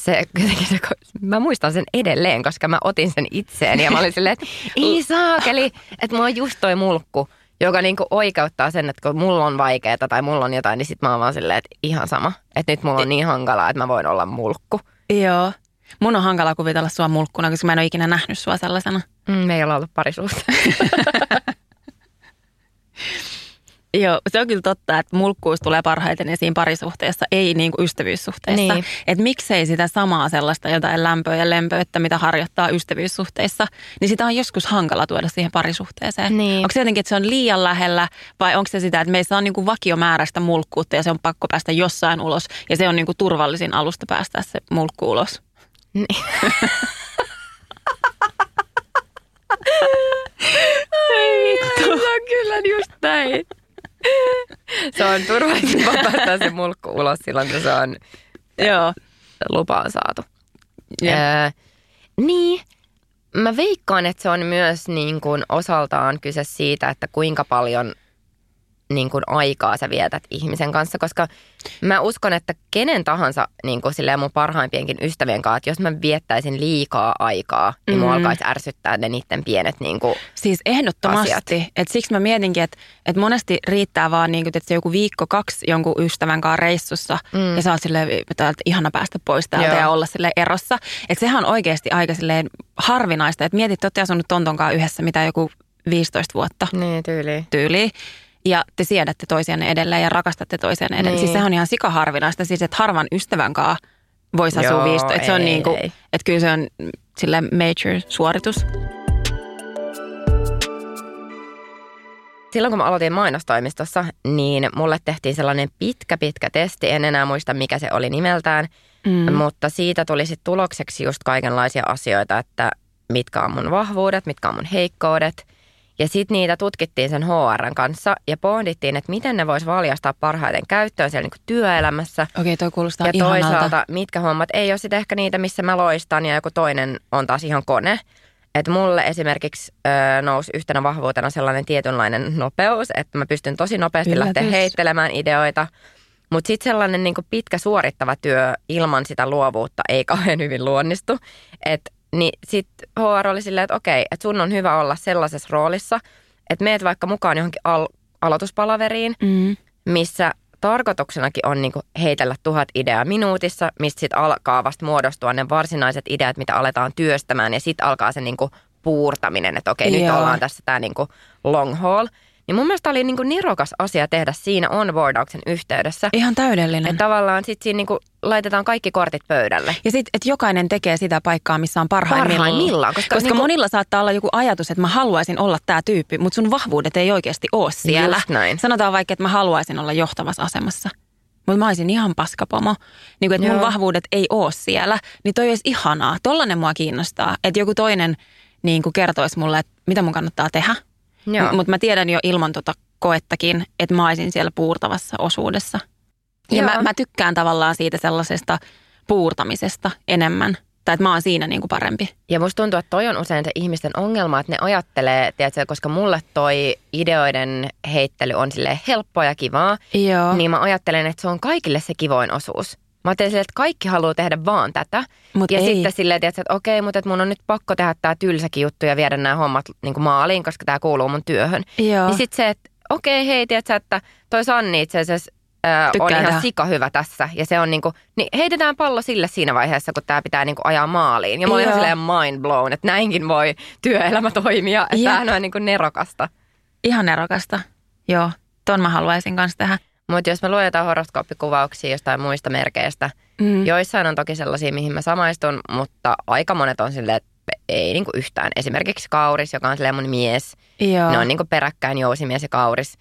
se, jotenkin se, mä muistan sen edelleen, koska mä otin sen itseen. Ja mä olin silleen, että ei saakeli, että mulla on just toi mulkku, joka niinku oikeuttaa sen, että kun mulla on vaikeaa tai mulla on jotain, niin sit mä oon vaan silleen, että ihan sama. Että nyt mulla on niin hankalaa, että mä voin olla mulkku. Joo. Mun on hankala kuvitella sua mulkkuna, koska mä en ole ikinä nähnyt sua sellaisena. Mm, me ei olla ollut parisuhteessa. Joo, se on kyllä totta, että mulkkuus tulee parhaiten esiin parisuhteessa, ei niin kuin ystävyyssuhteessa. Niin. Että miksei sitä samaa sellaista jotain lämpöä ja lempöyttä, mitä harjoittaa ystävyyssuhteissa, niin sitä on joskus hankala tuoda siihen parisuhteeseen. Niin. Onko se jotenkin, että se on liian lähellä vai onko se sitä, että meissä on niin kuin vakiomääräistä mulkkuutta ja se on pakko päästä jossain ulos ja se on niin kuin turvallisin alusta päästä se mulkku ulos? Niin. Se on kyllä just näin. Se on turvallisempaa päästä se mulkku ulos silloin, kun se on Joo. lupa on saatu. Jep. Öö, niin, mä veikkaan, että se on myös niin kuin osaltaan kyse siitä, että kuinka paljon niin kuin aikaa sä vietät ihmisen kanssa, koska mä uskon, että kenen tahansa niin kuin silleen mun parhaimpienkin ystävien kanssa, että jos mä viettäisin liikaa aikaa, niin mua Mm. alkaisi ärsyttää ne niiden pienet niin kuin, Siis ehdottomasti. asiat. Et siksi mä mietinkin, että et monesti riittää vaan niin että se joku viikko, kaksi jonkun ystävän kanssa reissussa mm. ja sä oot silleen, että ihana päästä pois täältä Joo. ja olla sille erossa. Että sehän on oikeasti aika silleen harvinaista, että mietit, että olette asunut Tonton kanssa yhdessä mitä joku 15 vuotta niin tyyliin. tyyliin. Ja te siedätte toisianne edelleen ja rakastatte toisianne edelleen. Niin. Siis sehän on ihan sikaharvinaista, siis että harvan ystävän kanssa voisi asua 15. Että se on niin ei. että kyllä se on sille major suoritus. silloin kun mä aloitin mainostoimistossa, niin mulle tehtiin sellainen pitkä, pitkä testi. En enää muista, mikä se oli nimeltään. Mm. Mutta siitä tuli sitten tulokseksi just kaikenlaisia asioita, että mitkä on mun vahvuudet, mitkä on mun heikkoudet. Ja sitten niitä tutkittiin sen HRn kanssa ja pohdittiin, että miten ne vois valjastaa parhaiten käyttöön siellä niinku työelämässä. Okei, toi kuulostaa Ja ihanalta. toisaalta, mitkä hommat ei ole sitten ehkä niitä, missä mä loistan ja joku toinen on taas ihan kone. Että mulle esimerkiksi ö, nousi yhtenä vahvuutena sellainen tietynlainen nopeus, että mä pystyn tosi nopeasti Yllätys. lähteä heittelemään ideoita. Mutta sitten sellainen niin pitkä suorittava työ ilman sitä luovuutta ei kauhean hyvin luonnistu. Et, niin sitten HR oli silleen, että okei, että sun on hyvä olla sellaisessa roolissa, että meet vaikka mukaan johonkin al- aloituspalaveriin, Mm. missä tarkoituksenakin on niinku heitellä tuhat ideaa minuutissa, mistä sitten alkaa vasta muodostua ne varsinaiset ideat, mitä aletaan työstämään ja sitten alkaa se niinku puurtaminen, että okei, nyt Joo. ollaan tässä tämä niinku long haul. Niin mun mielestä oli niinku nirokas asia tehdä siinä onboardauksen yhteydessä. Ihan täydellinen. Että tavallaan sitten siinä niinku laitetaan kaikki kortit pöydälle. Ja sitten, että jokainen tekee sitä paikkaa, missä on parhaimmillaan. Parhaimmillaan, koska koska niinku- monilla saattaa olla joku ajatus, että mä haluaisin olla tämä tyyppi, mutta sun vahvuudet ei oikeasti ole siellä. Just näin. Sanotaan vaikka, että mä haluaisin olla johtavassa asemassa. Mutta mä olisin ihan paskapomo. Niin kuin, että mun vahvuudet ei ole siellä. Niin toi olisi ihanaa. Tollainen mua kiinnostaa. Että joku toinen niin kuin kertoisi mulle, että mitä mun kannattaa tehdä. Mutta mä tiedän jo ilman tota koettakin, että mä olisin siellä puurtavassa osuudessa. Ja Joo. mä, mä tykkään tavallaan siitä sellaisesta puurtamisesta enemmän. Tai että mä oon siinä niin kuin parempi. Ja musta tuntuu, että toi on usein se ihmisten ongelma, että ne ajattelee, tiedätkö, koska mulle toi ideoiden heittely on sille helppoa ja kivaa, Joo. niin mä ajattelen, että se on kaikille se kivoin osuus. Mä ajattelen silleen, että kaikki haluaa tehdä vaan tätä. Mut ja ei. sitten silleen, että okei, mutta että mun on nyt pakko tehdä tää tylsäkin juttu ja viedä nämä hommat niin maaliin, koska tämä kuuluu mun työhön. Joo. Niin sitten se, että okei, hei, tiedätkö, että toi Sanni itse asiassa ää, on ihan sika hyvä tässä. Ja se on niinku, niin heitetään pallo sille siinä vaiheessa, kun tämä pitää niinku ajaa maaliin. Ja mä olin Joo. silleen mind blown, että näinkin voi työelämä toimia. Että tämähän on niinku nerokasta. Ihan nerokasta. Joo. Ton mä haluaisin kanssa tehdä. Mutta jos me luon jotain horoskooppikuvauksia jostain muista merkeistä, Mm. joissain on toki sellaisia, mihin mä samaistun, mutta aika monet on silleen, että ei niinku yhtään. Esimerkiksi Kauris, joka on silleen mun mies. Joo. Ne on niinku peräkkäin jousimies ja Kauris.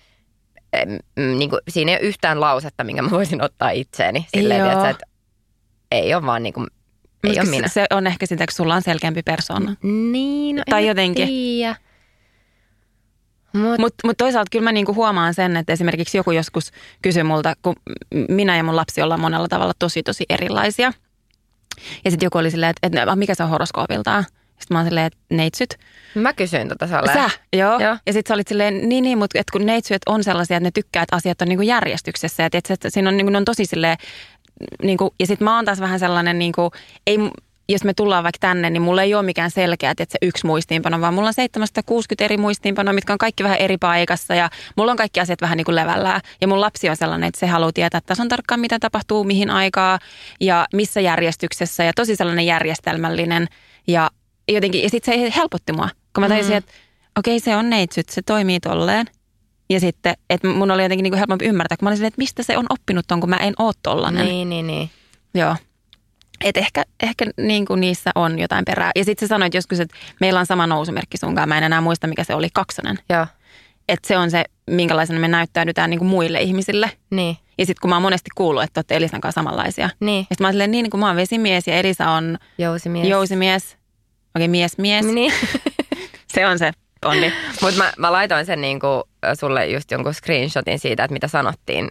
Em, mm, Niinku, siinä ei ole yhtään lausetta, minkä mä voisin ottaa itseeni. Silleen, Joo. tiedätkö, että ei ole vaan niinku, ei Mut ole minä. Se on ehkä sitä, kun sulla on selkeämpi persoona. Niin, no, Tai jotenkin. Tiedä. Mut, Mutta mut toisaalta kyllä mä niinku huomaan sen, että esimerkiksi joku joskus kysyi multa, kun minä ja mun lapsi ollaan monella tavalla tosi tosi erilaisia. Ja sitten joku oli silleen, että, että mikä se on horoskoopiltaan? Sitten mä oon silleen, että neitsyt. mä kysyin tota Salle. Sä, joo. Joo. Ja sitten sä olit silleen, niin niin, mutta et kun neitsyt on sellaisia, että ne tykkää, että asiat on niinku järjestyksessä. Ja tiedätkö, että siinä on, niinku, ne on tosi silleen, niinku, ja sitten mä oon taas vähän sellainen, niinku, ei, jos me tullaan vaikka tänne, niin mulla ei ole mikään selkeä, että se yksi muistiinpano, vaan mulla on 760 eri muistiinpanoa, mitkä on kaikki vähän eri paikassa ja mulla on kaikki asiat vähän niin kuin levällään. Ja mun lapsi on sellainen, että se haluaa tietää tasan tarkkaan, mitä tapahtuu, mihin aikaa ja missä järjestyksessä ja tosi sellainen järjestelmällinen ja jotenkin, ja sitten se helpotti mua, kun mä tajusin, että okei se on neitsyt, se toimii tolleen. Ja sitten, että mun oli jotenkin niin kuin helpompi ymmärtää, kun mä olin silleen, että mistä se on oppinut ton, kun mä en oo tollanen. Niin, niin, niin. Joo. Et ehkä, ehkä niin kuin niissä on jotain perää. Ja sitten sä sanoit joskus, että meillä on sama nousumerkki sunkaan. Mä en enää muista, mikä se oli, kaksonen. Joo, Että se on se, minkälaisena me näyttäydytään niin kuin muille ihmisille. niin, Ja sitten kun mä oon monesti kuullut, että olette Elisan kanssa samanlaisia. niin. Ja sitten mä oon silleen, niin, niin kuin mä oon vesimies ja Elisa on Jousimies. jousimies. Okei, mies, mies. Niin. Se on se pondi. Mutta mä, mä laitoin sen niinku, sulle just jonkun screenshotin siitä, että mitä sanottiin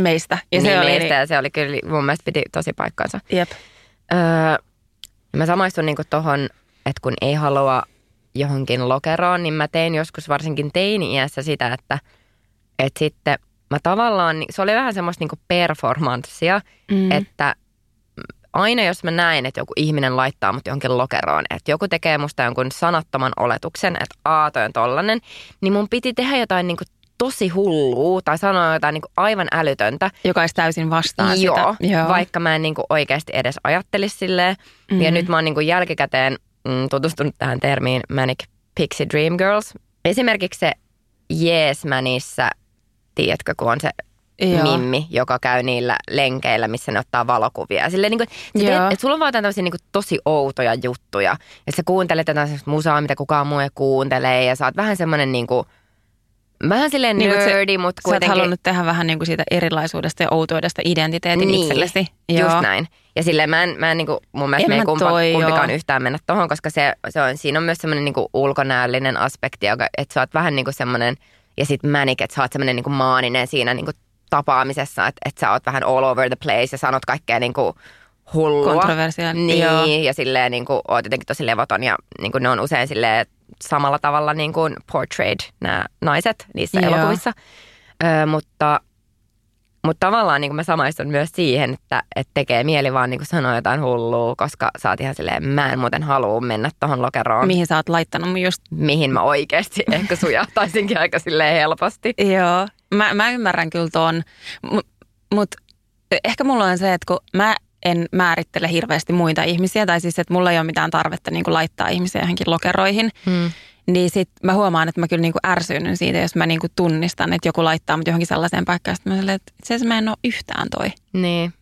Meistä. Ja niin se oli, meistä. Ja se oli kyllä, mun mielestä piti tosi paikkansa. Jep. Öö, mä samaistun niinku tohon, että kun ei halua johonkin lokeroon, niin mä tein joskus varsinkin teini-iässä sitä, että, että sitten mä tavallaan, se oli vähän semmoista niinku performanssia, mm. että aina jos mä näen, että joku ihminen laittaa mut johonkin lokeroon, että joku tekee musta jonkun sanattoman oletuksen, että aa, toi on tollanen, niin mun piti tehdä jotain niinku tosi hullua tai sanoa jotain niinku aivan älytöntä, Joka olisi täysin vastaan Joo, sitä. Joo. vaikka mä en niinku oikeasti edes ajattelisi silleen. Mm-hmm. Ja nyt mä oon niinku jälkikäteen mm, tutustunut tähän termiin Manic Pixie Dream Girls. Esimerkiksi se Yes Manissa, tiedätkö, kun on se Joo. mimmi, joka käy niillä lenkeillä, missä ne ottaa valokuvia. Silleen, niin kuin, Joo. että sulla on vaan tämmöisiä niin tosi outoja juttuja. Ja sä kuuntelet jotain musaa, mitä kukaan muu ei kuuntele. Ja sä oot vähän semmoinen niin kuin, Vähän silleen Niin, niin, kun se- nerdy, mutta Sä oot kuitenkin... halunnut tehdä vähän niin kuin siitä erilaisuudesta ja outoudesta identiteetin niin, itsellesi. just näin. Ja silleen mä en, mä en niinku, mun mielestä En me ei kumpa, toi, kumpikaan joo. yhtään mennä tohon, koska se, se on, siinä on myös semmoinen niinku ulkonäöllinen aspekti, joka, että sä oot vähän niinku semmoinen, ja sit manic, että sä oot semmoinen niinku maaninen siinä niinku tapaamisessa, että, että sä oot vähän all over the place ja sanot kaikkea niinku hullua. Kontroversiaalista, Niin, joo. ja silleen niinku, oot jotenkin tosi levoton ja niinku, ne on usein silleen samalla tavalla niin kuin portrayed nämä naiset niissä Joo. elokuvissa. Ö, mutta, mutta tavallaan niin kuin mä samaistun myös siihen, että, että tekee mieli vaan niin kuin sanoa jotain hullua, koska sä oot ihan silleen, mä en muuten halua mennä tohon lokeroon, Mihin sä oot laittanut mun just mihin mä oikeasti ehkä sujahtaisinkin aika silleen helposti. Joo, mä, mä ymmärrän kyllä ton, mutta mut, ehkä mulla on se, että kun mä en määrittele hirveästi muita ihmisiä, tai siis että mulla ei ole mitään tarvetta niin kuin laittaa ihmisiä johonkin lokeroihin, Hmm. niin sit mä huomaan, että mä kyllä niin kuin siitä, jos mä niin kuin tunnistan, että joku laittaa mut johonkin sellaiseen paikkaan, että mä silleen, että itse asiassa mä en ole yhtään toi. Niin.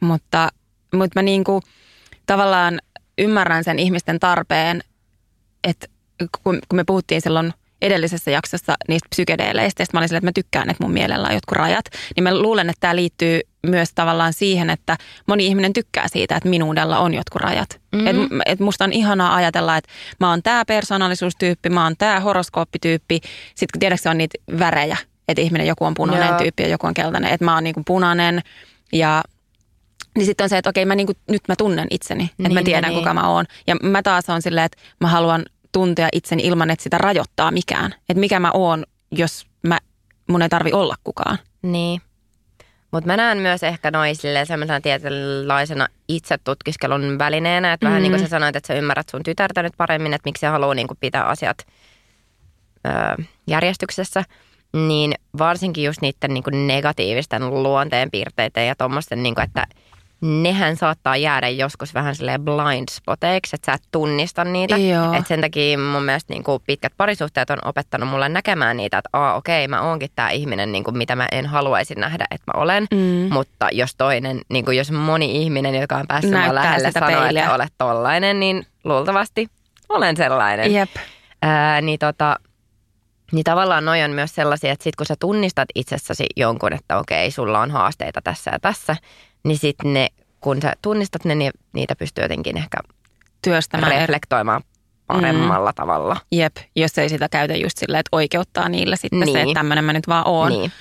Mutta, mutta mä niin kuin tavallaan ymmärrän sen ihmisten tarpeen, että kun, kun me puhuttiin silloin edellisessä jaksossa niistä psykedeeleistä, ja mä olin silleen, että mä tykkään, että mun mielellä on jotkut rajat, niin mä luulen, että tämä liittyy myös tavallaan siihen, että moni ihminen tykkää siitä, että minuudella on jotkut rajat. Mm-hmm. Et, et musta on ihanaa ajatella, että mä oon tämä persoonallisuustyyppi, mä oon tämä horoskooppityyppi, sitten tiedätkö, on niitä värejä, että ihminen joku on punainen Joo. tyyppi ja joku on keltainen, että mä oon niinku punainen ja niin sitten on se, että okei, mä niinku, nyt mä tunnen itseni, että mä Niin, tiedän, niin. kuka mä oon. Ja mä taas on silleen, että mä haluan tuntea itseni ilman, että sitä rajoittaa mikään. Että mikä mä oon, jos mä, mun ei tarvi olla kukaan. Niin. Mutta mä näen myös ehkä noin silleen semmoisena tietynlaisena itsetutkiskelun välineenä, että mm. vähän niin kuin sä sanoit, että sä ymmärrät sun tytärtä nyt paremmin, että miksi se haluaa niin kuin pitää asiat ö, järjestyksessä, niin varsinkin just niiden niin kuin negatiivisten luonteenpiirteiden ja tuommoisten, niin kuin, että nehän saattaa jäädä joskus vähän silleen blind spoteiksi, että sä et tunnista niitä. Joo. Et sen takia mun mielestä niin kuin pitkät parisuhteet on opettanut mulle näkemään niitä, että aa okei, mä oonkin tämä ihminen, niin kuin mitä mä en haluaisi nähdä, että mä olen. Mm. Mutta jos toinen, niin kuin jos moni ihminen, joka on päässyt mua Näyttää lähelle, sitä sanoo, peiliä. että olet tollainen, niin luultavasti olen sellainen. Jep. Ää, niin, tota, niin tavallaan noi on myös sellaisia, että sit kun sä tunnistat itsessäsi jonkun, että okei, sulla on haasteita tässä ja tässä, niin sitten ne, kun sä tunnistat ne, niin niitä pystyy jotenkin ehkä Työstämään. reflektoimaan paremmalla mm. tavalla. Jep, jos ei sitä käytä just silleen, että oikeuttaa niille sitten niin. se, Niin. että tämmöinen mä nyt vaan oon. Niin.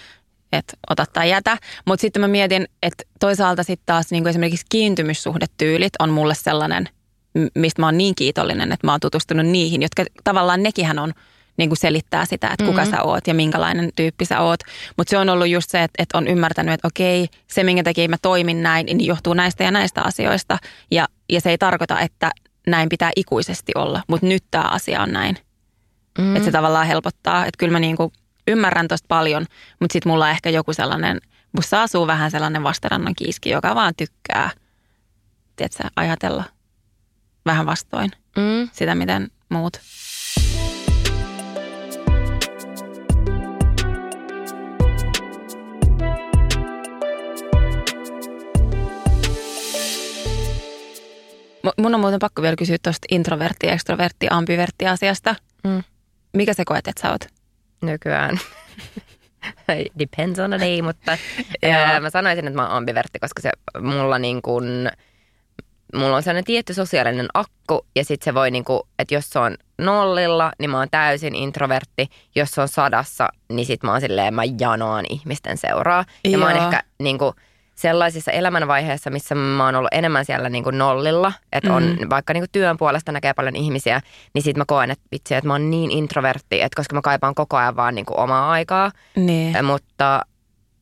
että ota tai jätä. Mutta sitten mä mietin, että toisaalta sitten taas niin esimerkiksi kiintymyssuhdetyylit on mulle sellainen, mistä mä oon niin kiitollinen, että mä oon tutustunut niihin, jotka tavallaan nekinhän on niin kuin selittää sitä, että kuka mm-hmm. sä oot ja minkälainen tyyppi sä oot. Mutta se on ollut just se, että, että on ymmärtänyt, että okei, se minkä takia mä toimin näin, niin johtuu näistä ja näistä asioista. Ja, ja se ei tarkoita, että näin pitää ikuisesti olla, mutta nyt tämä asia on näin. Mm. Että se tavallaan helpottaa. Että kyllä mä niinku ymmärrän tosta paljon, mutta sitten mulla on ehkä joku sellainen, musta asuu vähän sellainen vastarannan kiiski, joka vaan tykkää, tiedätkö, ajatella vähän vastoin Mm. sitä, miten muut. Mun on muuten pakko vielä kysyä tuosta introvertti, ekstrovertti, ambivertti asiasta. Mm. Mikä se koet, että sä oot? nykyään. Depends on the day, mutta ää, mä sanoisin, että mä oon ambivertti, koska se mulla niin kuin, mulla on sellainen tietty sosiaalinen akku ja sitten se voi niin kuin, että jos se on nollilla, niin mä oon täysin introvertti. Jos se on sadassa, niin sit mä oon silleen, mä janoan ihmisten seuraa. Ja mä oon ehkä niin kuin, sellaisissa elämänvaiheissa, missä mä oon ollut enemmän siellä niin kuin nollilla, että on Mm. vaikka niin kuin työn puolesta näkee paljon ihmisiä, niin sit mä koen, että vitsi, että mä oon niin introvertti, että koska mä kaipaan koko ajan vaan niin kuin omaa aikaa, Niin. Mutta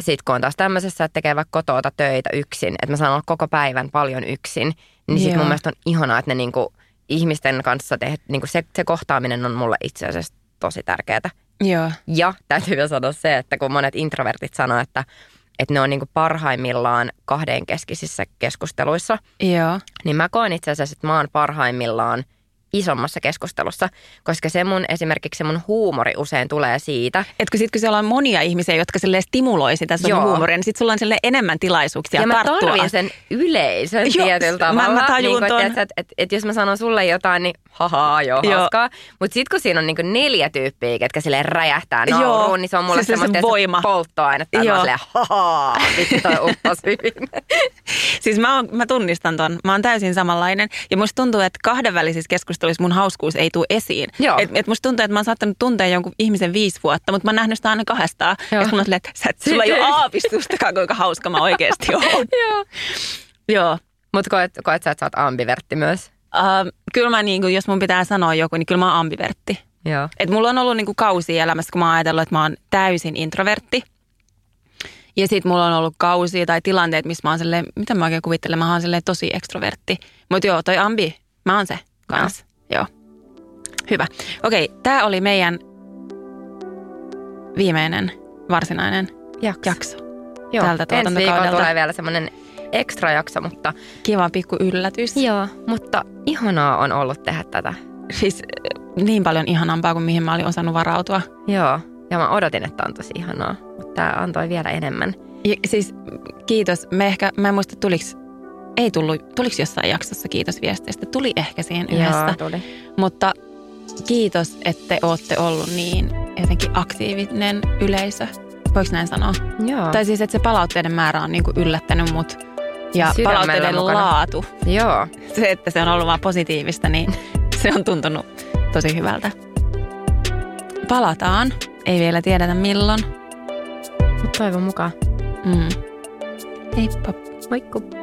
sitten kun on taas tämmöisessä, että tekee vaikka kotota töitä yksin, että mä saan olla koko päivän paljon yksin, niin sitten mun mielestä on ihanaa, että ne niinku ihmisten kanssa tehdä, niinku se, se kohtaaminen on mulle itse asiassa tosi tärkeää. Joo. Ja täytyy vielä sanoa se, että kun monet introvertit sanoo, että, että ne on niinku parhaimmillaan kahdenkeskisissä keskusteluissa, Joo. niin mä koen itse asiassa, että mä oon parhaimmillaan isommassa keskustelussa, koska se mun esimerkiksi se mun huumori usein tulee siitä. Et kun, sit, kun siellä on monia ihmisiä, jotka stimuloi sitä sun Joo. huumoria, niin sitten sulla on sille enemmän tilaisuuksia Ja mä tarttua. tarvin sen yleisön Joo, tietyllä mä- mä tavalla. tajun niin ton. että et, et, et jos mä sanon sulle jotain, niin hahaa, joo, Joo. hauskaa. Mutta sitten kun siinä on niinku neljä tyyppiä, ketkä silleen räjähtää Joo. nauruun, niin se on mulle Se- se- se semmoista että voima. polttoainetta. Että mä Joo. oon silleen, hahaa, vitsi toi hyvin. Siis mä, oon, mä tunnistan ton. Mä oon täysin samanlainen. Ja musta tuntuu, että kahdenvälisissä keskusteluissa mun hauskuus ei tule esiin. Joo. Et, et musta tuntuu, että mä oon saattanut tuntea jonkun ihmisen viisi vuotta, mutta mä oon nähnyt sitä aina kahdestaan. Joo. Ja mulla on että sä et, sulla ei ole aavistustakaan, kuinka hauska mä oikeasti oon. Joo. Joo. Mutta koet, koet sä, että sä oot ambivertti myös? Uh, kyllä mä, niin kuin, jos mun pitää sanoa joku, niin kyllä mä oon ambivertti. Joo. Et mulla on ollut niinku kausia elämässä, kun mä oon ajatellut, että mä oon täysin introvertti. Ja sitten mulla on ollut kausia tai tilanteet, missä mä oon silleen, mitä mä oikein kuvittelen, mä oon silleen tosi ekstrovertti. Mutta joo, toi ambi, mä oon se kans. Joo. Hyvä. Okei, tää oli meidän viimeinen varsinainen Jakso. jakso. Joo. Tältä Ensi viikolla tulee vielä semmoinen ekstra jakso, mutta Kiva pikku yllätys. joo, mutta ihanaa on ollut tehdä tätä. Siis äh, niin paljon ihanampaa kuin mihin mä olin osannut varautua. Joo, ja mä odotin, että on tosi ihanaa, mutta tämä antoi vielä enemmän. Ja, siis kiitos. Me ehkä, mä en muista tuliks, ei tullut, tuliks jossain jaksossa kiitos viesteistä. Tuli ehkä siihen yhdessä. Joo, tuli. Mutta kiitos, että te ootte ollut niin jotenkin aktiivinen yleisö. Voiko näin sanoa? Joo. Tai siis, että se palautteiden määrä on niinku yllättänyt mut. Ja Sydämellä palautteiden mukana. laatu, Joo. se, että se on ollut vaan positiivista, niin se on tuntunut tosi hyvältä. Palataan. Ei vielä tiedetä milloin. Mutta toivon mukaan. Mm. Heippa. Moikku.